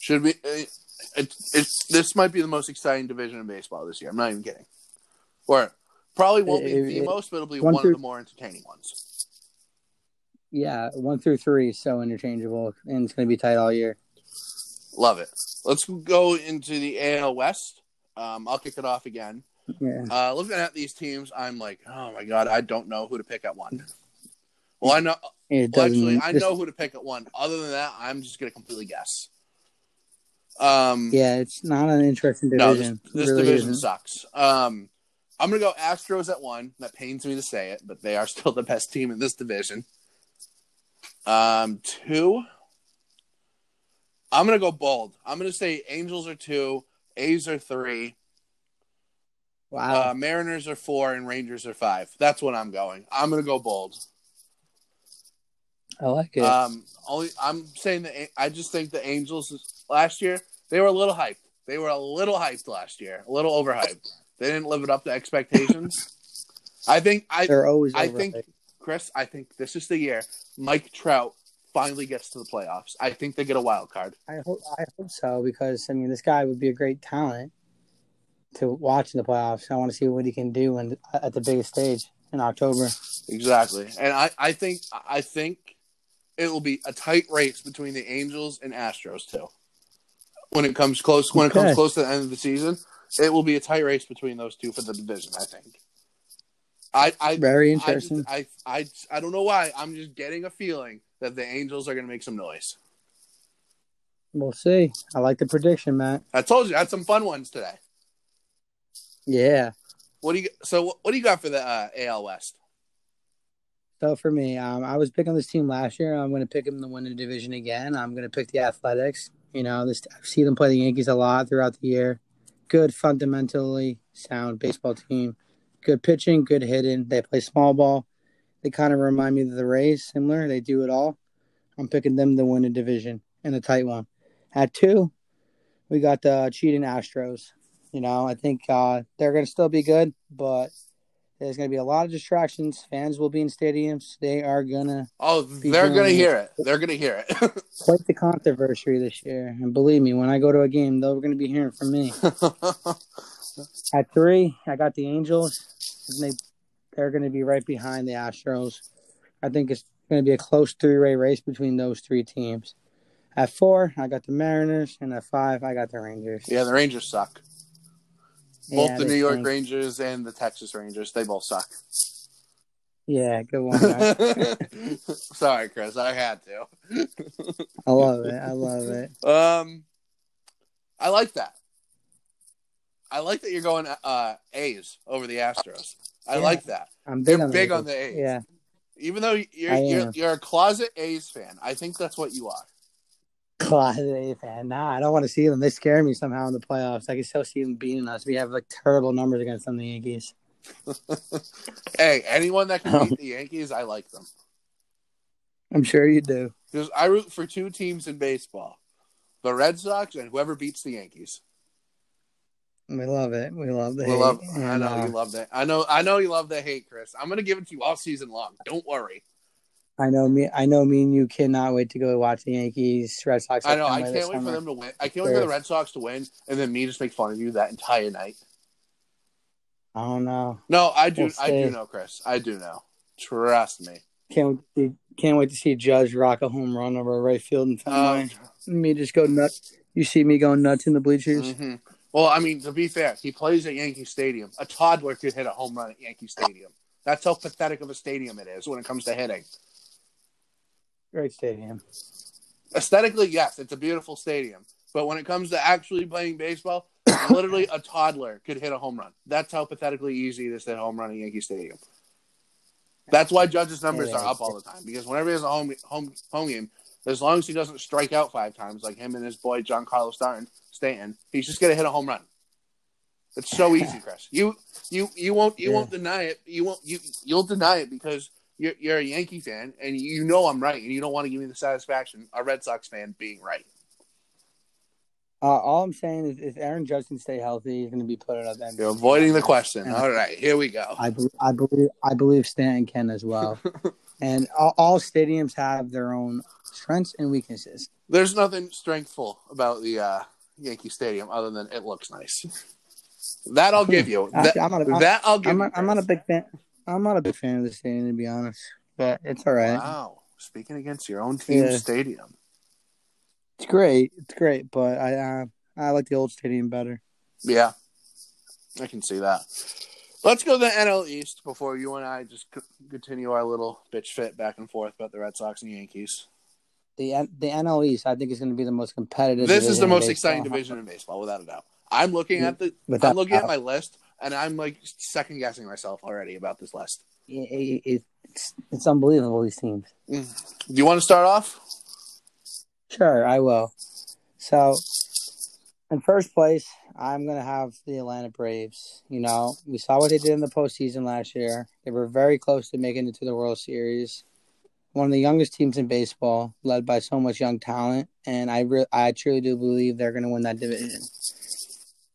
S1: Should be. It, it, it's this might be the most exciting division in baseball this year. I'm not even kidding. Or probably won't be
S2: It-
S1: the
S2: it-
S1: most, but it'll be
S2: one
S1: one
S2: through-
S1: of the more entertaining ones.
S2: Yeah, one through three, is so interchangeable, and it's going to be tight all year.
S1: Love it. Let's go into the AL West. Um, I'll kick it off again.
S2: Yeah.
S1: Uh, looking at these teams, I'm like, oh my god, I don't know who to pick at one. Well, I know. Well, actually, I know who to pick at one. Other than that, I'm just gonna completely guess. Um,
S2: Yeah, it's not an interesting division.
S1: no, this,
S2: division.
S1: this
S2: really
S1: division
S2: isn't.
S1: sucks. Um, I'm gonna go Astros at one. That pains me to say it, but they are still the best team in this division. Um, two. I'm gonna go bold. I'm gonna say Angels are two, A's are three,
S2: Wow.
S1: uh, Mariners are four, and Rangers are five. That's what I'm going. I'm gonna go bold.
S2: I like it.
S1: Um, only I'm saying that I just think the Angels last year they were a little hyped. They were a little hyped last year, a little overhyped. They didn't live it up to expectations. I think I
S2: They're always.
S1: I
S2: overhyped.
S1: think Chris. I think this is the year Mike Trout finally gets to the playoffs. I think they get a wild card.
S2: I hope. I hope so because I mean, this guy would be a great talent to watch in the playoffs. I want to see what he can do in, at the biggest stage in October.
S1: Exactly, and I I think I think it will be a tight race between the Angels and Astros too. When it comes close, when it comes close to the end of the season, it will be a tight race between those two for the division. I think. I I
S2: Very
S1: I, just,
S2: interesting.
S1: I I I don't know why. I'm just getting a feeling that the Angels are going to make some noise.
S2: we'll see. I like the prediction, Matt.
S1: I told you I had some fun ones today.
S2: Yeah.
S1: What do you so what, do you got for the uh, AL West?
S2: So for me, um, I was picking this team last year. I'm going to pick them to win the division again. I'm going to pick the Athletics. You know, this I see them play the Yankees a lot throughout the year. Good, fundamentally sound baseball team. Good pitching, good hitting. They play small ball. They kind of remind me of the Rays, similar. They do it all. I'm picking them to win a division and a tight one. At two, we got the cheating Astros. You know, I think uh, they're going to still be good, but there's going to be a lot of distractions. Fans will be in stadiums. They are going to
S1: Oh, they're going to hear it. They're going to hear it.
S2: quite the controversy this year. And believe me, when I go to a game, they're going to be hearing from me. At three, I got the Angels. And they, they're going to be right behind the Astros. I think it's going to be a close three-way race between those three teams. At four, I got the Mariners, and at five, I got the Rangers.
S1: yeah, the Rangers suck. Both
S2: Yeah,
S1: the New York
S2: stink.
S1: Rangers and the Texas Rangers, they both suck.
S2: Yeah, good one.
S1: Sorry, Chris, I had to.
S2: I love it. I love it.
S1: Um, I like that. I like that you're going uh, A's over the Astros. I
S2: Yeah.
S1: like that.
S2: I'm
S1: They're
S2: big on
S1: big
S2: the
S1: on the A's.
S2: Yeah,
S1: Even though you're you're, you're a closet A's fan, I think that's what you are.
S2: Closet A's fan. Nah, I don't want to see them. They scare me somehow in the playoffs. I can still see them beating us. We have like terrible numbers against them, the Yankees.
S1: Hey, anyone that can beat the Yankees, I like them.
S2: I'm sure you do.
S1: Because I root for two teams in baseball: the Red Sox and whoever beats the Yankees.
S2: We love it. We love the
S1: We
S2: hate.
S1: love. I know
S2: uh,
S1: you love that. I know. I know you love the hate, Chris. I'm gonna give it to you all season long. Don't worry.
S2: I know me. I know me and you cannot wait to go watch the Yankees, Red Sox.
S1: I know. I can't wait for them to win. I can't wait for the Red Sox to win, and then me just make fun of you that entire night.
S2: I don't know.
S1: No, I do.
S2: We'll
S1: I do know, Chris. I do know. Trust me.
S2: Can't wait to see, can't wait to see Judge rock a home run over right field and Fenway.
S1: Um,
S2: me just go nuts. You see me going nuts in the bleachers.
S1: mhm. Well, I mean, to be fair, he plays at Yankee Stadium. A toddler could hit a home run at Yankee Stadium. That's how pathetic of a stadium it is when it comes to hitting.
S2: Great stadium.
S1: Aesthetically, yes, it's a beautiful stadium. But when it comes to actually playing baseball, literally a toddler could hit a home run. That's how pathetically easy it is to hit a home run at Yankee Stadium. That's why Judge's numbers are up all the time because whenever he has a home home home game, as long as he doesn't strike out five times like him and his boy Giancarlo Stanton, Stanton, he's just gonna hit a home run. It's so easy, Chris. You you you won't you
S2: Yeah.
S1: won't deny it. You won't you you'll deny it because you're you're a Yankee fan and you know I'm right and you don't want to give me the satisfaction a Red Sox fan being right.
S2: Uh, all I'm saying is, if Aaron Judge can stay healthy, he's going to be put up. the.
S1: You're avoiding the question.
S2: Yeah.
S1: All right, here we go.
S2: I, be- I believe I believe Stanton can as well. and all, all stadiums have their own strengths and weaknesses.
S1: There's nothing strengthful about the uh, Yankee Stadium other than it looks nice. That I'll give you. That,
S2: I'm not, a, I'm,
S1: that I'll give
S2: I'm, not, I'm not a big fan. I'm not a big fan of the stadium to be honest, but it's all right.
S1: Wow. Speaking against your own team's
S2: Yeah.
S1: stadium.
S2: It's great. It's great, but I uh, I like the old stadium better.
S1: Yeah. I can see that. Let's go to the NL East before you and I just continue our little bitch fit back and forth about the Red Sox and Yankees.
S2: The the NL East, I think, is going to be the most competitive.
S1: This is the most exciting division in baseball, without a doubt. I'm looking at the
S2: Without
S1: I'm looking at my list and I'm like second guessing myself already about this list.
S2: It- it- it's it's unbelievable these teams. Mm.
S1: Do you want to start off?
S2: Sure, I will. So, in first place, I'm going to have the Atlanta Braves. You know, we saw what they did in the postseason last year. They were very close to making it to the World Series. One of the youngest teams in baseball, led by so much young talent, and I re- I truly do believe they're going to win that division.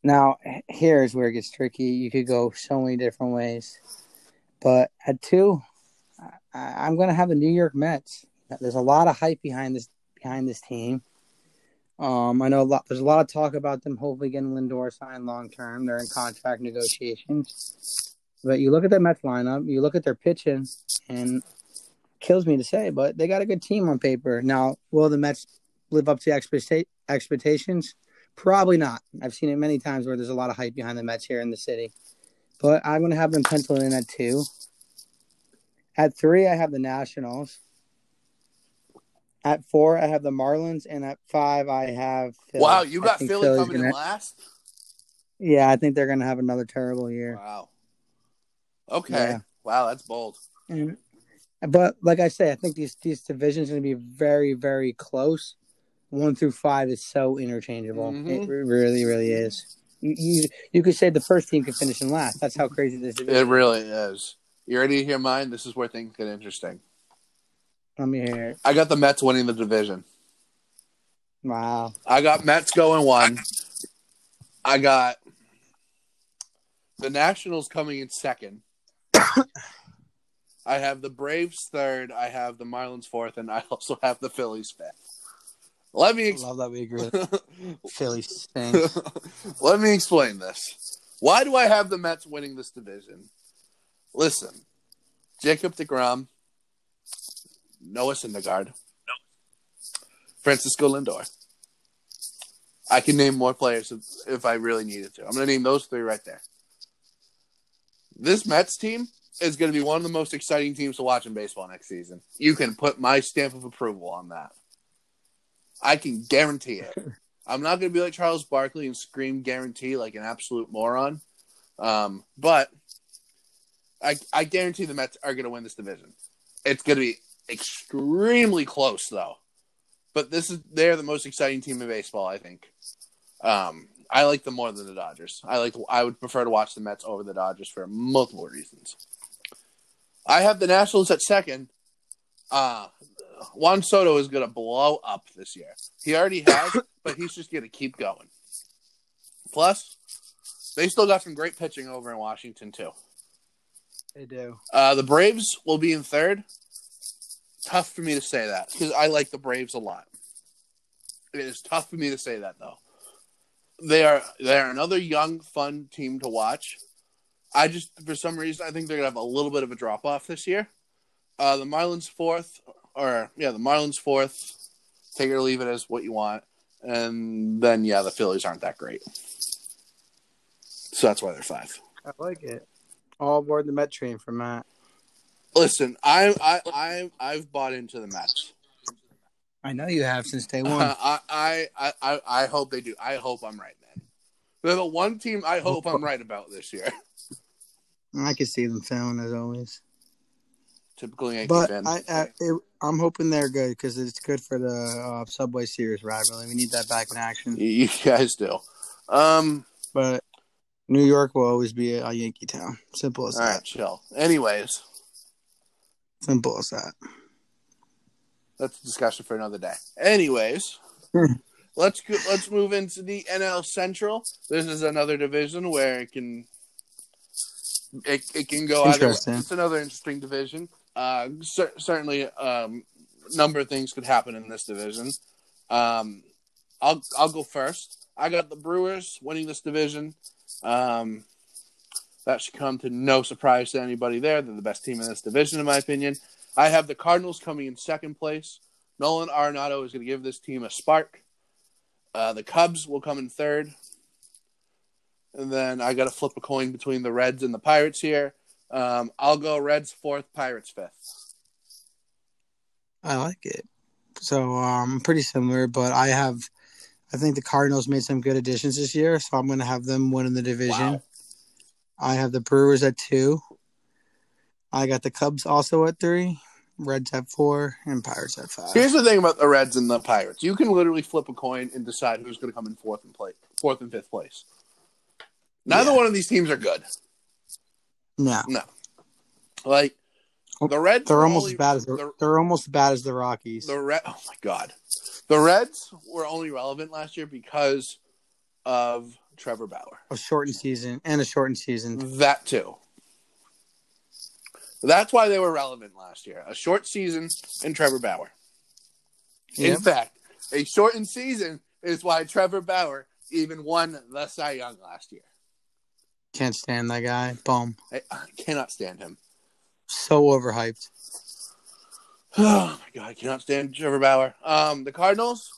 S2: Now, here's where it gets tricky. You could go so many different ways, but at two, I- I'm going to have the New York Mets. There's a lot of hype behind this behind this team. Um, I know a lot. There's a lot of talk about them hopefully getting Lindor signed long term. They're in contract negotiations, but you look at the Mets lineup, you look at their pitching, and kills me to say, but they got a good team on paper. Now, will the Mets live up to expecta- expectations? Probably not. I've seen it many times where there's a lot of hype behind the Mets here in the city, but I'm going to have them penciled in at two. At three, I have the Nationals. At four, I have the Marlins, and at five, I have. Philly.
S1: Wow, you got Philly
S2: Philly's
S1: coming in
S2: gonna-
S1: last?
S2: Yeah, I think they're going to have another terrible year.
S1: Wow. Okay.
S2: Yeah.
S1: Wow, that's bold.
S2: And, but like I say, I think these these divisions are going to be very very close. One through five is so interchangeable.
S1: Mhm.
S2: It really really is. You, you you could say the first team could finish in last. That's how crazy this
S1: is.
S2: It
S1: really is. You ready to hear mine? This is where things get interesting.
S2: Let me hear it.
S1: I got the Mets winning the division.
S2: Wow.
S1: I got Mets going one. I got the Nationals coming in second. I have the Braves third. I have the Marlins fourth, and I also have the Phillies fifth. Let me ex-
S2: love that we agree. Philly stinks.
S1: let me explain this. Why do I have the Mets winning this division? Listen, Jacob Degrom, Noah Syndergaard, Francisco Lindor. I can name more players if, if I really needed to. I'm going to name those three right there. This Mets team is going to be one of the most exciting teams to watch in baseball next season. You can put my stamp of approval on that. I can guarantee it. I'm not going to be like Charles Barkley and scream guarantee like an absolute moron. Um, but I, I guarantee the Mets are going to win this division. It's going to be extremely close, though. But this is they're the most exciting team in baseball, I think. Um, I like them more than the Dodgers. I like I would prefer to watch the Mets over the Dodgers for multiple reasons. I have the Nationals at second. Uh Juan Soto is going to blow up this year. He already has, but he's just going to keep going. Plus, they still got some great pitching over in Washington too.
S2: They do.
S1: Uh, the Braves will be in third. Tough for me to say that because I like the Braves a lot. It is tough for me to say that though. They are they are another young, fun team to watch. I just for some reason I think they're gonna have a little bit of a drop off this year. Uh, the Marlins fourth, or yeah, the Marlins fourth. Take it or leave it as what you want, and then yeah, the Phillies aren't that great, so that's why they're five.
S2: I like it. All aboard the Met train for Matt.
S1: Listen, I I I I've bought into the Mets.
S2: I know you have since day one.
S1: I, I, I, I, I hope they do. I hope I'm right, man. They're the one team I hope I'm right about this year.
S2: I can see them failing as always.
S1: Typical Yankee
S2: But. I, I it, I'm hoping they're good because it's good for the uh, Subway Series rivalry. We need that back in action.
S1: you, guys do. Um.
S2: But New York will always be a Yankee town. Simple as
S1: All
S2: that.
S1: right, chill. Anyways,
S2: Simple as that.
S1: that's a discussion for another day. Anyways, let's go, let's move into the NL Central. This is another division where it can it, it can go either. way. It's another interesting division. Uh, cer- certainly, um, a number of things could happen in this division. Um, I'll I'll go first. I got the Brewers winning this division. Um, that should come to no surprise to anybody there. They're the best team in this division, in my opinion. I have the Cardinals coming in second place. Nolan Arenado is going to give this team a spark. Uh, the Cubs will come in third. And then I got to flip a coin between the Reds and the Pirates here. Um, I'll go Reds fourth, Pirates fifth.
S2: I like it. So um, pretty similar, but I have. I think the Cardinals made some good additions this year, so I'm going to have them win in the division.
S1: Wow.
S2: I have the Brewers at two. I got the Cubs also at three, Reds at four, and Pirates at five.
S1: Here's the thing about the Reds and the Pirates: you can literally flip a coin and decide who's going to come in fourth and play, fourth and fifth place. Neither
S2: Yeah.
S1: one of these teams are good.
S2: No, No.
S1: Like oh, the Reds,
S2: they're almost
S1: only-
S2: as bad as the,
S1: the,
S2: they're almost as bad as the Rockies.
S1: the Red. Oh my god, the Reds were only relevant last year because of Trevor Bauer.
S2: a shortened season and a shortened season.
S1: That too. That's why they were relevant last year. A short season and Trevor Bauer. In fact, a shortened season is why Trevor Bauer even won the Cy Young last year.
S2: Can't stand that guy. Boom.
S1: I, I cannot stand him.
S2: So overhyped.
S1: Oh my god, I cannot stand Trevor Bauer. Um, the Cardinals,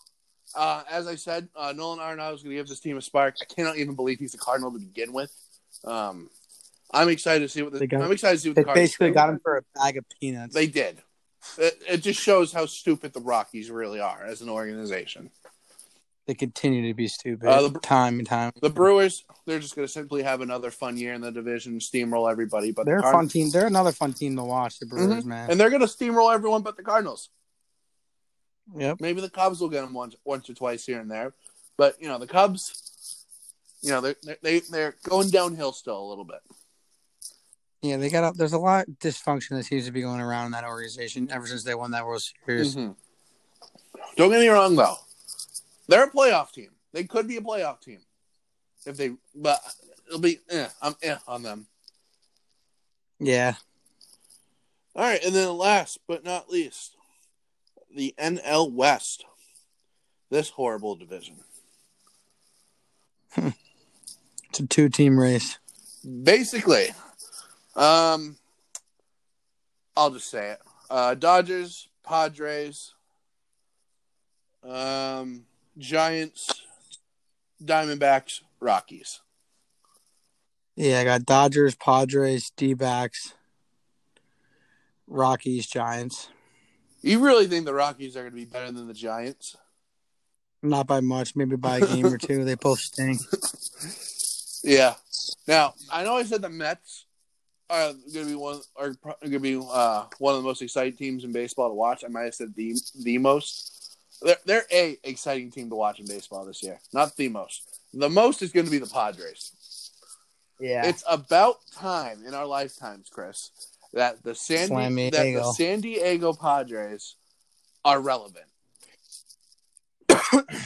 S1: uh, as I said, uh, Nolan Arenado is going to give this team a spark. I cannot even believe he's a Cardinal to begin with. Um, I'm excited to see what the,
S2: They got-
S1: I'm excited to see what
S2: They
S1: the Cardinals
S2: basically
S1: do.
S2: got him for a bag of peanuts.
S1: They did. It, it just shows how stupid the Rockies really are as an organization.
S2: They continue to be stupid
S1: Uh, the-
S2: time and time.
S1: The Brewers, they're just going to simply have another fun year in the division, steamroll everybody. But
S2: They're
S1: the
S2: a fun team. They're another fun team to watch. The Brewers, man.
S1: and they're going to steamroll everyone but the Cardinals.
S2: Yep.
S1: Maybe the Cubs will get them once, once or twice here and there, but you know the Cubs, you know they're they they're going downhill still a little bit.
S2: Yeah, they got. A, there's a lot of dysfunction that seems to be going around in that organization ever since they won that World Series.
S1: Mhm. Don't get me wrong though, they're a playoff team. They could be a playoff team if they, but it'll be eh, I'm eh on them.
S2: Yeah,
S1: All right, and then last but not least, the NL West. This horrible division.
S2: it's a two-team race.
S1: Basically, um, I'll just say it: uh, Dodgers, Padres, um, Giants, Diamondbacks, Rockies.
S2: Yeah, I got Dodgers, Padres, D-backs, Rockies, Giants.
S1: You really think the Rockies are going to be better than the Giants?
S2: Not by much, maybe by a game or two. They both stink.
S1: Yeah. Now I know I said the Mets are going to be one are going to be uh, one of the most exciting teams in baseball to watch. I might have said the the most. They're they're a exciting team to watch in baseball this year. Not the most. The most is going to be the Padres.
S2: Yeah,
S1: It's about time in our lifetimes, Chris, that the San that the
S2: Diego.
S1: San Diego Padres are relevant.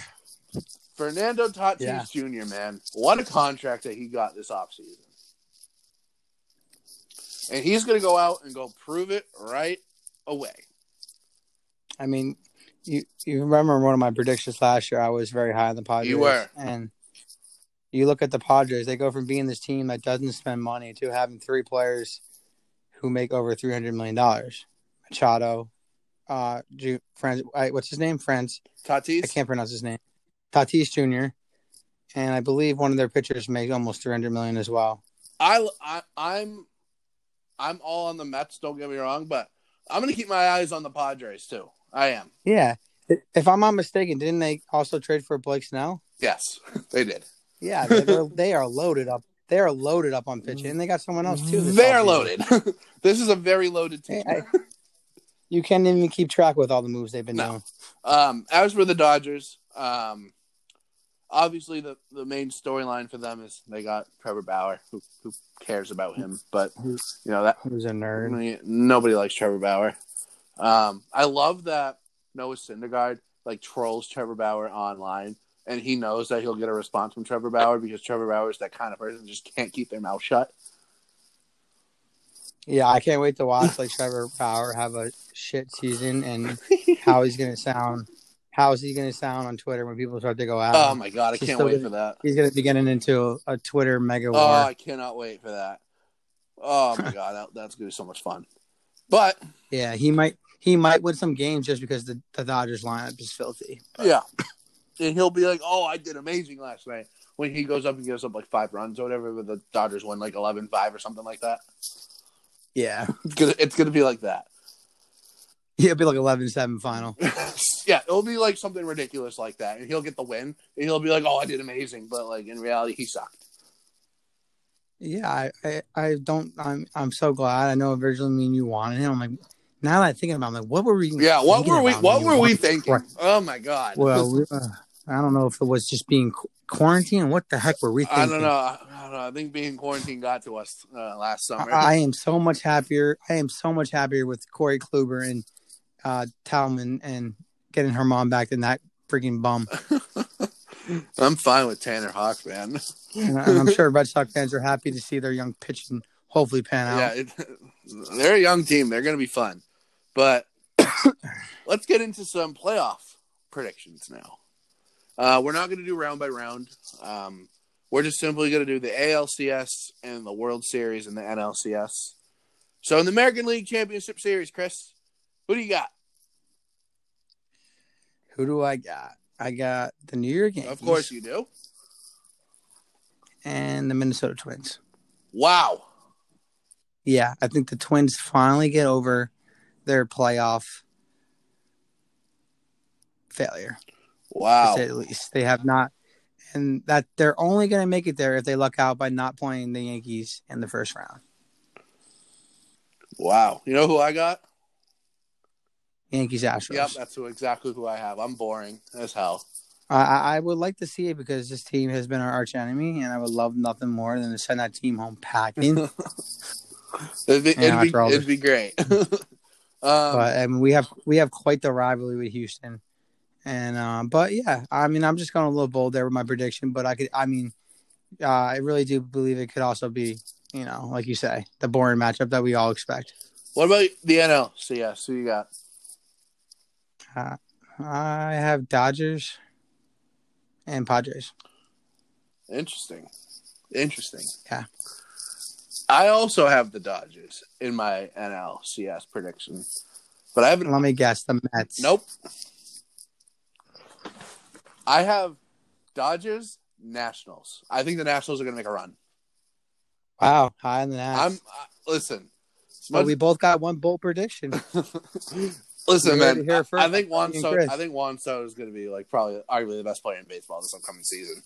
S1: Fernando Tatis
S2: Yeah.
S1: Jr., man, what a contract that he got this offseason. And he's going to go out and go prove it right away.
S2: I mean, you you remember one of my predictions last year? I was very high on the Padres.
S1: You were.
S2: and you look at the Padres; they go from being this team that doesn't spend money to having three players who make over three hundred million dollars. Machado, uh, Ju- Franz, what's his name? Franz.
S1: Tatis.
S2: I can't pronounce his name. Tatis Jr. And I believe one of their pitchers makes almost three hundred million as well.
S1: I, I, I'm, I'm all on the Mets. Don't get me wrong, but I'm going to keep my eyes on the Padres too. I am.
S2: Yeah, if I'm not mistaken, didn't they also trade for Blake Snell?
S1: Yes, they did.
S2: Yeah, they're, they are loaded up. They are loaded up on pitching, and they got someone else too.
S1: They're loaded. this is a very loaded team.
S2: I- you can't even keep track with all the moves they've been
S1: No.
S2: doing.
S1: Um, as for the Dodgers, um, obviously the, the main storyline for them is they got Trevor Bauer. Who who cares about him? But you know that
S2: Who's a nerd?
S1: nobody likes Trevor Bauer. Um, I love that Noah Syndergaard like trolls Trevor Bauer online, and he knows that he'll get a response from Trevor Bauer because Trevor Bauer is that kind of person who just can't keep their mouth shut.
S2: Yeah, I can't wait to watch like Trevor Bauer have a shit season and how he's gonna sound. How is he gonna sound on Twitter when people start to go out?
S1: Oh my god, I
S2: He's
S1: can't wait
S2: gonna-
S1: for that.
S2: He's gonna be getting into a, Twitter mega war.
S1: Oh, I cannot wait for that. Oh my god, that, that's gonna be so much fun. But
S2: yeah, he might he might win some games just because the, the Dodgers lineup is filthy.
S1: yeah, and he'll be like, "Oh, I did amazing last night." When he goes up and gives up like five runs or whatever, but the Dodgers win like 11-5 or something like that.
S2: Yeah.
S1: It's gonna, it's gonna be like that.
S2: Yeah, it'll be like 11-7 final.
S1: yeah, it'll be like something ridiculous like that, and he'll get the win, and he'll be like, "Oh, I did amazing," but like in reality, he sucked.
S2: Yeah, I, I, I don't. I'm, I'm so glad. I know originally me and you wanted him. I'm like, now that I'm thinking about, it, I'm like, what were we?
S1: Yeah, what
S2: thinking
S1: were we? What were we thinking? Oh my god!
S2: Well, we, uh, I don't know if it was just being qu- quarantined. What the heck were we thinking?
S1: I don't know. I don't know. I think being quarantined got to us uh, last summer.
S2: I, I am so much happier. I am so much happier with Corey Kluber and uh, Taillon and getting Germán back than that freaking bum.
S1: I'm fine with Tanner Houck, man.
S2: And, I- and I'm sure Red Sox fans are happy to see their young pitching hopefully pan out.
S1: Yeah, it, they're a young team. They're going to be fun. But let's get into some playoff predictions now. Uh, we're not going to do round by round. Um, we're just simply going to do the ALCS and the World Series and the NLCS. So in the American League Championship Series, Chris, who do you got?
S2: Who do I got? I got the New York Yankees.
S1: Of course you do.
S2: and the Minnesota Twins.
S1: Wow.
S2: Yeah, I think the Twins finally get over their playoff failure.
S1: Wow.
S2: At least, they have not, and that they're only going to make it there if they luck out by not playing the Yankees in the first round.
S1: Wow. You know who I got?
S2: Yankees Astros.
S1: Yep, that's who, exactly who I have. I'm boring as hell.
S2: I, I would like to see it because this team has been our arch enemy, and I would love nothing more than to send that team home packing.
S1: It'd be, it'd, be, it'd be great. um,
S2: but I mean, we have we have quite the rivalry with Houston, and um, but yeah, I mean, I'm just going a little bold there with my prediction, but I could, I mean, uh, I really do believe it could also be, you know, like you say, the boring matchup that we all expect.
S1: what about the NL? So yes, who you got?
S2: Uh, I have Dodgers and Padres.
S1: Interesting. Interesting.
S2: Yeah.
S1: I also have the Dodgers in my NLCS prediction, but I haven't.
S2: Let me guess, the Mets.
S1: Nope. I have Dodgers, Nationals. I think the Nationals are going to make a run.
S2: Wow, high on the Nats.
S1: I'm uh, listen.
S2: but we both got one bold prediction.
S1: Listen, man. I. I think Juan Soto. I think Juan Soto is going to be like probably arguably the best player in baseball this upcoming season,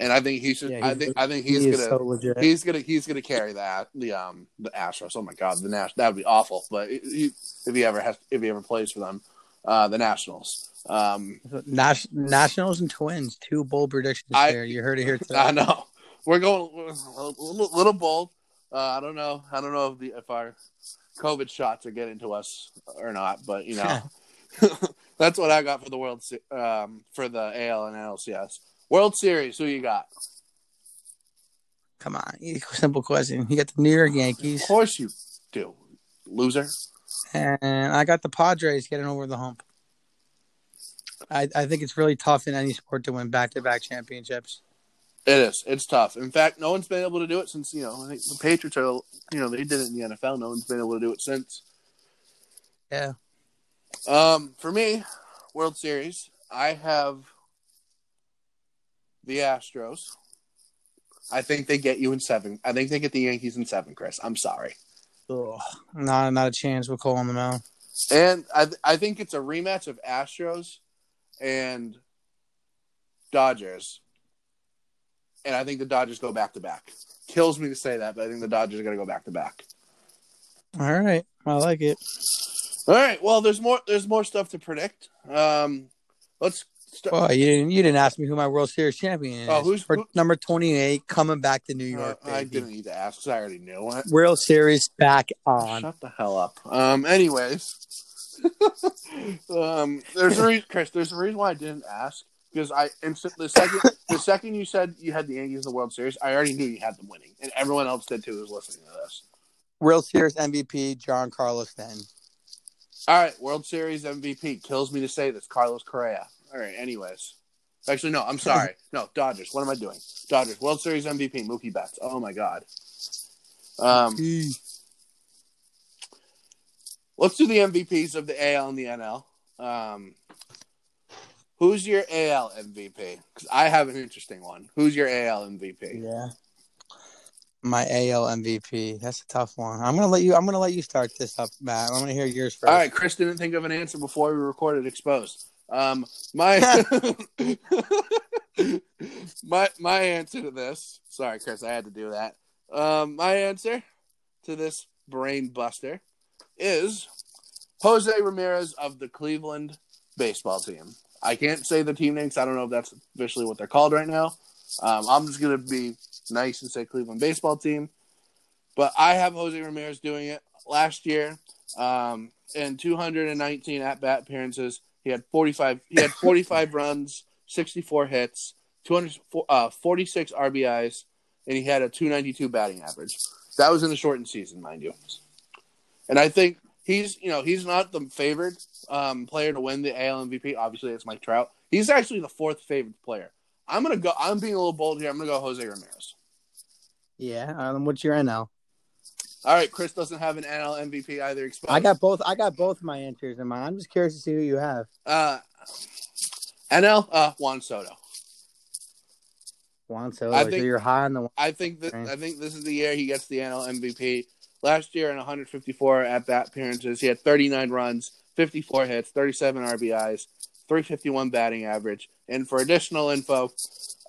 S1: and I think he should.
S2: Yeah,
S1: I think. I think he's
S2: is
S1: gonna.
S2: so legit.
S1: He's gonna. He's gonna carry that. The um the Astros. Oh my God, the Nash. That would be awful. But he, if he ever has, if he ever plays for them, uh, the Nationals. Um,
S2: Nas- Nationals and Twins, two bold predictions
S1: I-
S2: here. You heard it here today.
S1: I know we're going a little, little bold. Uh, I don't know. I don't know if the if our COVID shots are getting to us or not, but you know, that's what I got for the World um for the AL and NLCS World Series. Who you got?
S2: Come on, simple question. You got the New York Yankees,
S1: Of course you do, loser.
S2: and I got the Padres getting over the hump. I, I think it's really tough in any sport to win back-to-back championships.
S1: It is. It's tough. In fact, no one's been able to do it since you know. I think the Patriots are. You know, they did it in the NFL. No one's been able to do it since.
S2: Yeah.
S1: Um, for me, World Series, I have the Astros. I think they get you in seven. I think they get the Yankees in seven, Chris. I'm sorry.
S2: Ugh. Not not a chance with Cole on the mound.
S1: And I I think it's a rematch of Astros and Dodgers. And I think the Dodgers go back to back. Kills me to say that, but I think the Dodgers are going to go back to back.
S2: All right, I like it.
S1: All right. Well, there's more. There's more stuff to predict. Um, let's. Start.
S2: Well, you didn't you didn't ask me who my World Series champion is.
S1: Oh, who's-
S2: For
S1: who-
S2: number twenty-eight coming back to New York?
S1: Uh, I didn't need to ask because I already knew it.
S2: World Series back on.
S1: Shut the hell up. Um. Anyways, um. There's a reason, Chris. There's a reason why I didn't ask because I instant the second the second you said you had the Yankees in the World Series, I already knew you had them winning, and everyone else did too who's listening to this.
S2: World Series MVP Giancarlo. Then
S1: All right, World Series MVP kills me to say this. Carlos Correa. All right. Anyways, actually, no. I'm sorry. No, Dodgers. What am I doing? Dodgers. World Series MVP Mookie Betts. Oh my God. Um. Let's do the MVPs of the AL and the NL. Um, Who's your AL MVP? Because I have an interesting one. Who's your AL MVP?
S2: Yeah. My AL MVP. That's a tough one. I'm gonna let you. I'm gonna let you start this up, Matt. I'm gonna hear yours first.
S1: All right, Chris didn't think of an answer before we recorded Exposed. Um, my my my answer to this. Sorry, Chris, I had to do that. Um, my answer to this brain buster is Jose Ramirez of the Cleveland baseball team. I can't say the team names. I don't know if that's officially what they're called right now. Um, I'm just gonna be nice and say Cleveland baseball team. But I have Jose Ramirez doing it last year. Um, in 219 at bat appearances, he had 45. He had 45 runs, 64 hits, 246 uh, RBIs, and he had a 292 batting average. That was in the shortened season, mind you. And I think he's, you know, he's not the favored um, player to win the AL MVP. Obviously, it's Mike Trout. He's actually the fourth favorite player. I'm gonna go. I'm being a little bold here. I'm gonna go Jose Ramirez.
S2: Yeah. Um, what's your NL?
S1: All right, Chris doesn't have an NL MVP either.
S2: Exposed. I got both. I got both my answers in mind. I'm just curious to see who you have.
S1: Uh, NL uh, Juan Soto.
S2: Juan Soto. I think so you're high on the.
S1: I think that I think this is the year he gets the NL MVP. Last year in 154 at bat appearances, he had 39 runs, 54 hits, 37 RBIs, 351 batting average. And for additional info,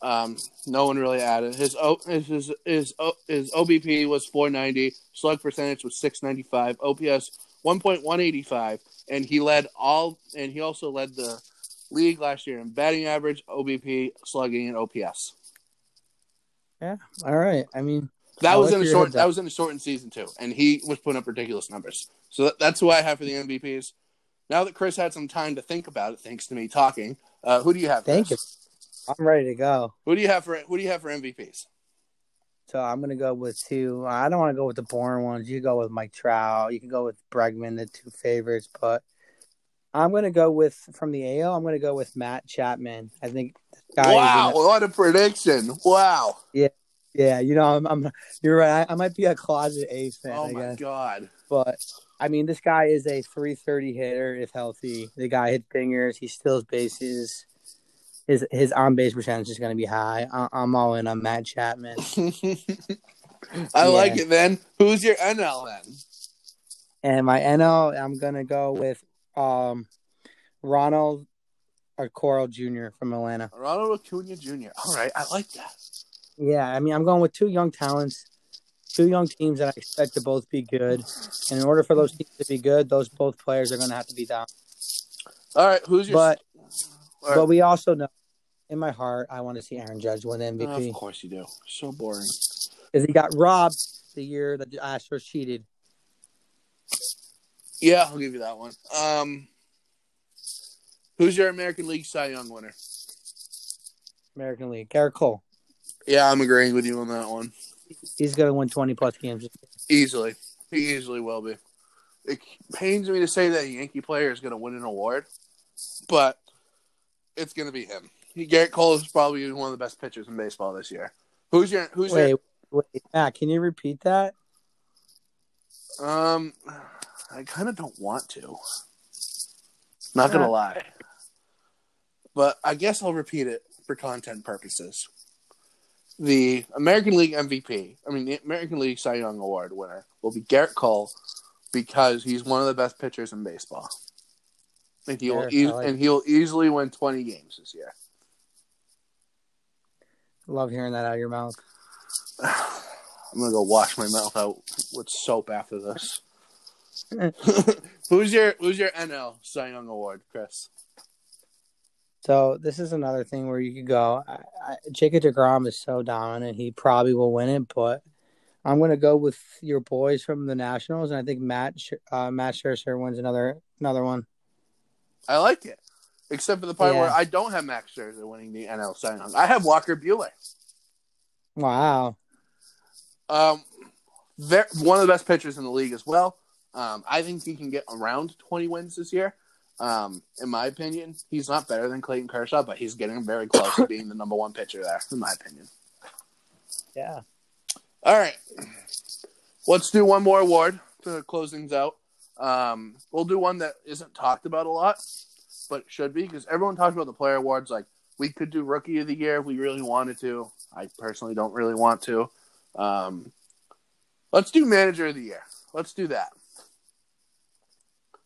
S1: um, no one really added. His his his his, his OBP was 490, slug percentage was 695, OPS 1.185, and he led all. And he also led the league last year in batting average, OBP, slugging, and OPS.
S2: Yeah. All right. I mean,
S1: that I was in a short. That was in a shortened season too, and he was putting up ridiculous numbers. So that, that's who I have for the MVPs. Now that Chris had some time to think about it, thanks to me talking, uh, who do you have?
S2: Thank Chris? you. I'm ready to go.
S1: Who do you have for Who do you have for MVPs?
S2: So I'm gonna go with two. I don't want to go with the boring ones. You go with Mike Trout. You can go with Bregman, the two favorites. But I'm gonna go with from the AL. I'm gonna go with Matt Chapman. I think.
S1: wow! Gonna... What a prediction! Wow.
S2: Yeah, yeah. You know, I'm. I'm you're right. I, I, might be a closet A's fan.
S1: Oh my god!
S2: But I mean, this guy is a 330 hitter if healthy. The guy hits fingers. He steals bases his his on base percentage is going to be high. I, am all in on Matt Chapman.
S1: I yeah. like it, man. Who's your NL then?
S2: And my NL, I'm going to go with um, Ronald Acuna Jr. from Atlanta.
S1: Ronald Acuna Jr. All right, I like that.
S2: Yeah, I mean, I'm going with two young talents, two young teams that I expect to both be good. And in order for those teams to be good, those both players are going to have to be down.
S1: All right, who's your?
S2: But but we also know, in my heart, I want to see Aaron Judge win MVP.
S1: of course you do. So boring.
S2: Because he got robbed the year that the Astros cheated.
S1: Yeah, I'll give you that one. Um, who's your American League Cy Young winner?
S2: American League, Gerrit Cole.
S1: Yeah, I'm agreeing with you on that one.
S2: He's going to win 20 plus games.
S1: Easily. He easily will be. It pains me to say that a Yankee player is going to win an award, but it's going to be him. Gerrit Cole is probably one of the best pitchers in baseball this year. Who's your Who's
S2: wait,
S1: your?
S2: Wait, Matt, can you repeat that?
S1: Um, I kind of don't want to. Not gonna lie, but I guess I'll repeat it for content purposes. The American League MVP, I mean the American League Cy Young Award winner, will be Gerrit Cole because he's one of the best pitchers in baseball and he'll e- like and he'll easily win twenty games this year.
S2: Love hearing that out of your mouth.
S1: I'm gonna go wash my mouth out with soap after this. who's your Who's your NL Cy Young Award, Chris?
S2: So this is another thing where you could go. I, I, Jacob Degrom is so dominant; he probably will win it. But I'm going to go with your boys from the Nationals, and I think Matt uh, Matt Scherzer wins another another one.
S1: I like it, except for the part yeah. where I don't have Max Scherzer winning the NL Cy Young. I have Walker Buehler.
S2: Wow.
S1: Um, one of the best pitchers in the league as well. Um, I think he can get around 20 wins this year. Um, in my opinion, he's not better than Clayton Kershaw, but he's getting very close to being the number one pitcher there, in my opinion.
S2: Yeah.
S1: All right. Let's do one more award to close things out. Um, we'll do one that isn't talked about a lot, but should be because everyone talks about the player awards. Like we could do rookie of the year if we really wanted to. I personally don't really want to. Um, let's do manager of the year. Let's do that.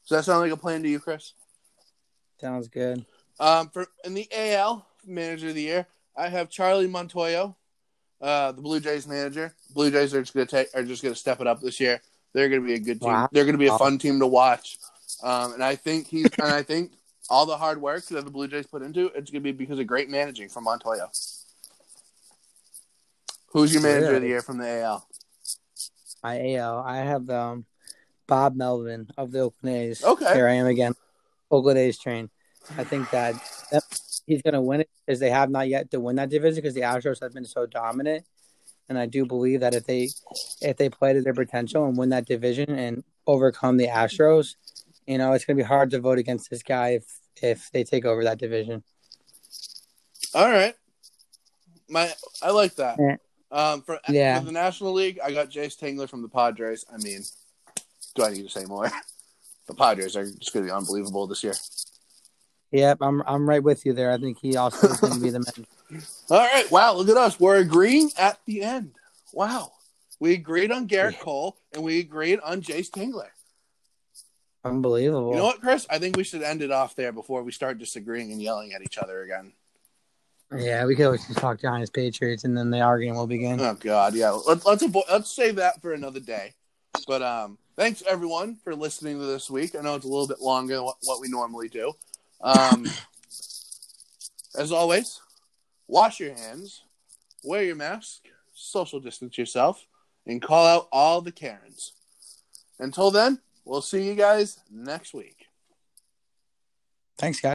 S1: Does that sound like a plan to you, Chris?
S2: Sounds good.
S1: Um, for in the AL manager of the year, I have Charlie Montoyo, uh, the Blue Jays manager. Blue Jays are just gonna take are just gonna step it up this year. They're gonna be a good team.
S2: Wow.
S1: They're gonna be a fun team to watch. Um, and I think he's and I think all the hard work that the Blue Jays put into it's gonna be because of great managing from Montoyo. Who's your manager of the year from the AL?
S2: I AL. I have um, Bob Melvin of the Oakland A's.
S1: Okay.
S2: Here I am again. A's train. I think that, that he's going to win it because they have not yet to win that division because the Astros have been so dominant. And I do believe that if they if they play to their potential and win that division and overcome the Astros, you know, it's going to be hard to vote against this guy if if they take over that division.
S1: All right, my I like that.
S2: Yeah.
S1: Um, for,
S2: Yeah.
S1: for the National League, I got Jayce Tingler from the Padres. I mean, do I need to say more? The Padres are just going to be unbelievable this year.
S2: Yep, I'm I'm right with you there. I think he also is going to be the man.
S1: All right, wow, look at us. We're agreeing at the end. Wow, we agreed on Gerrit Cole and we agreed on Jayce Tingler.
S2: Unbelievable.
S1: You know what, Chris? I think we should end it off there before we start disagreeing and yelling at each other again.
S2: Yeah, we could always just talk Giants Patriots and then the argument will begin.
S1: Oh God, yeah. Let's let's avo- let's save that for another day. But um, thanks everyone for listening to this week. I know it's a little bit longer than what, we normally do. Um, as always, wash your hands, wear your mask, social distance yourself, and call out all the Karens. Until then, we'll see you guys next week.
S2: Thanks, guys.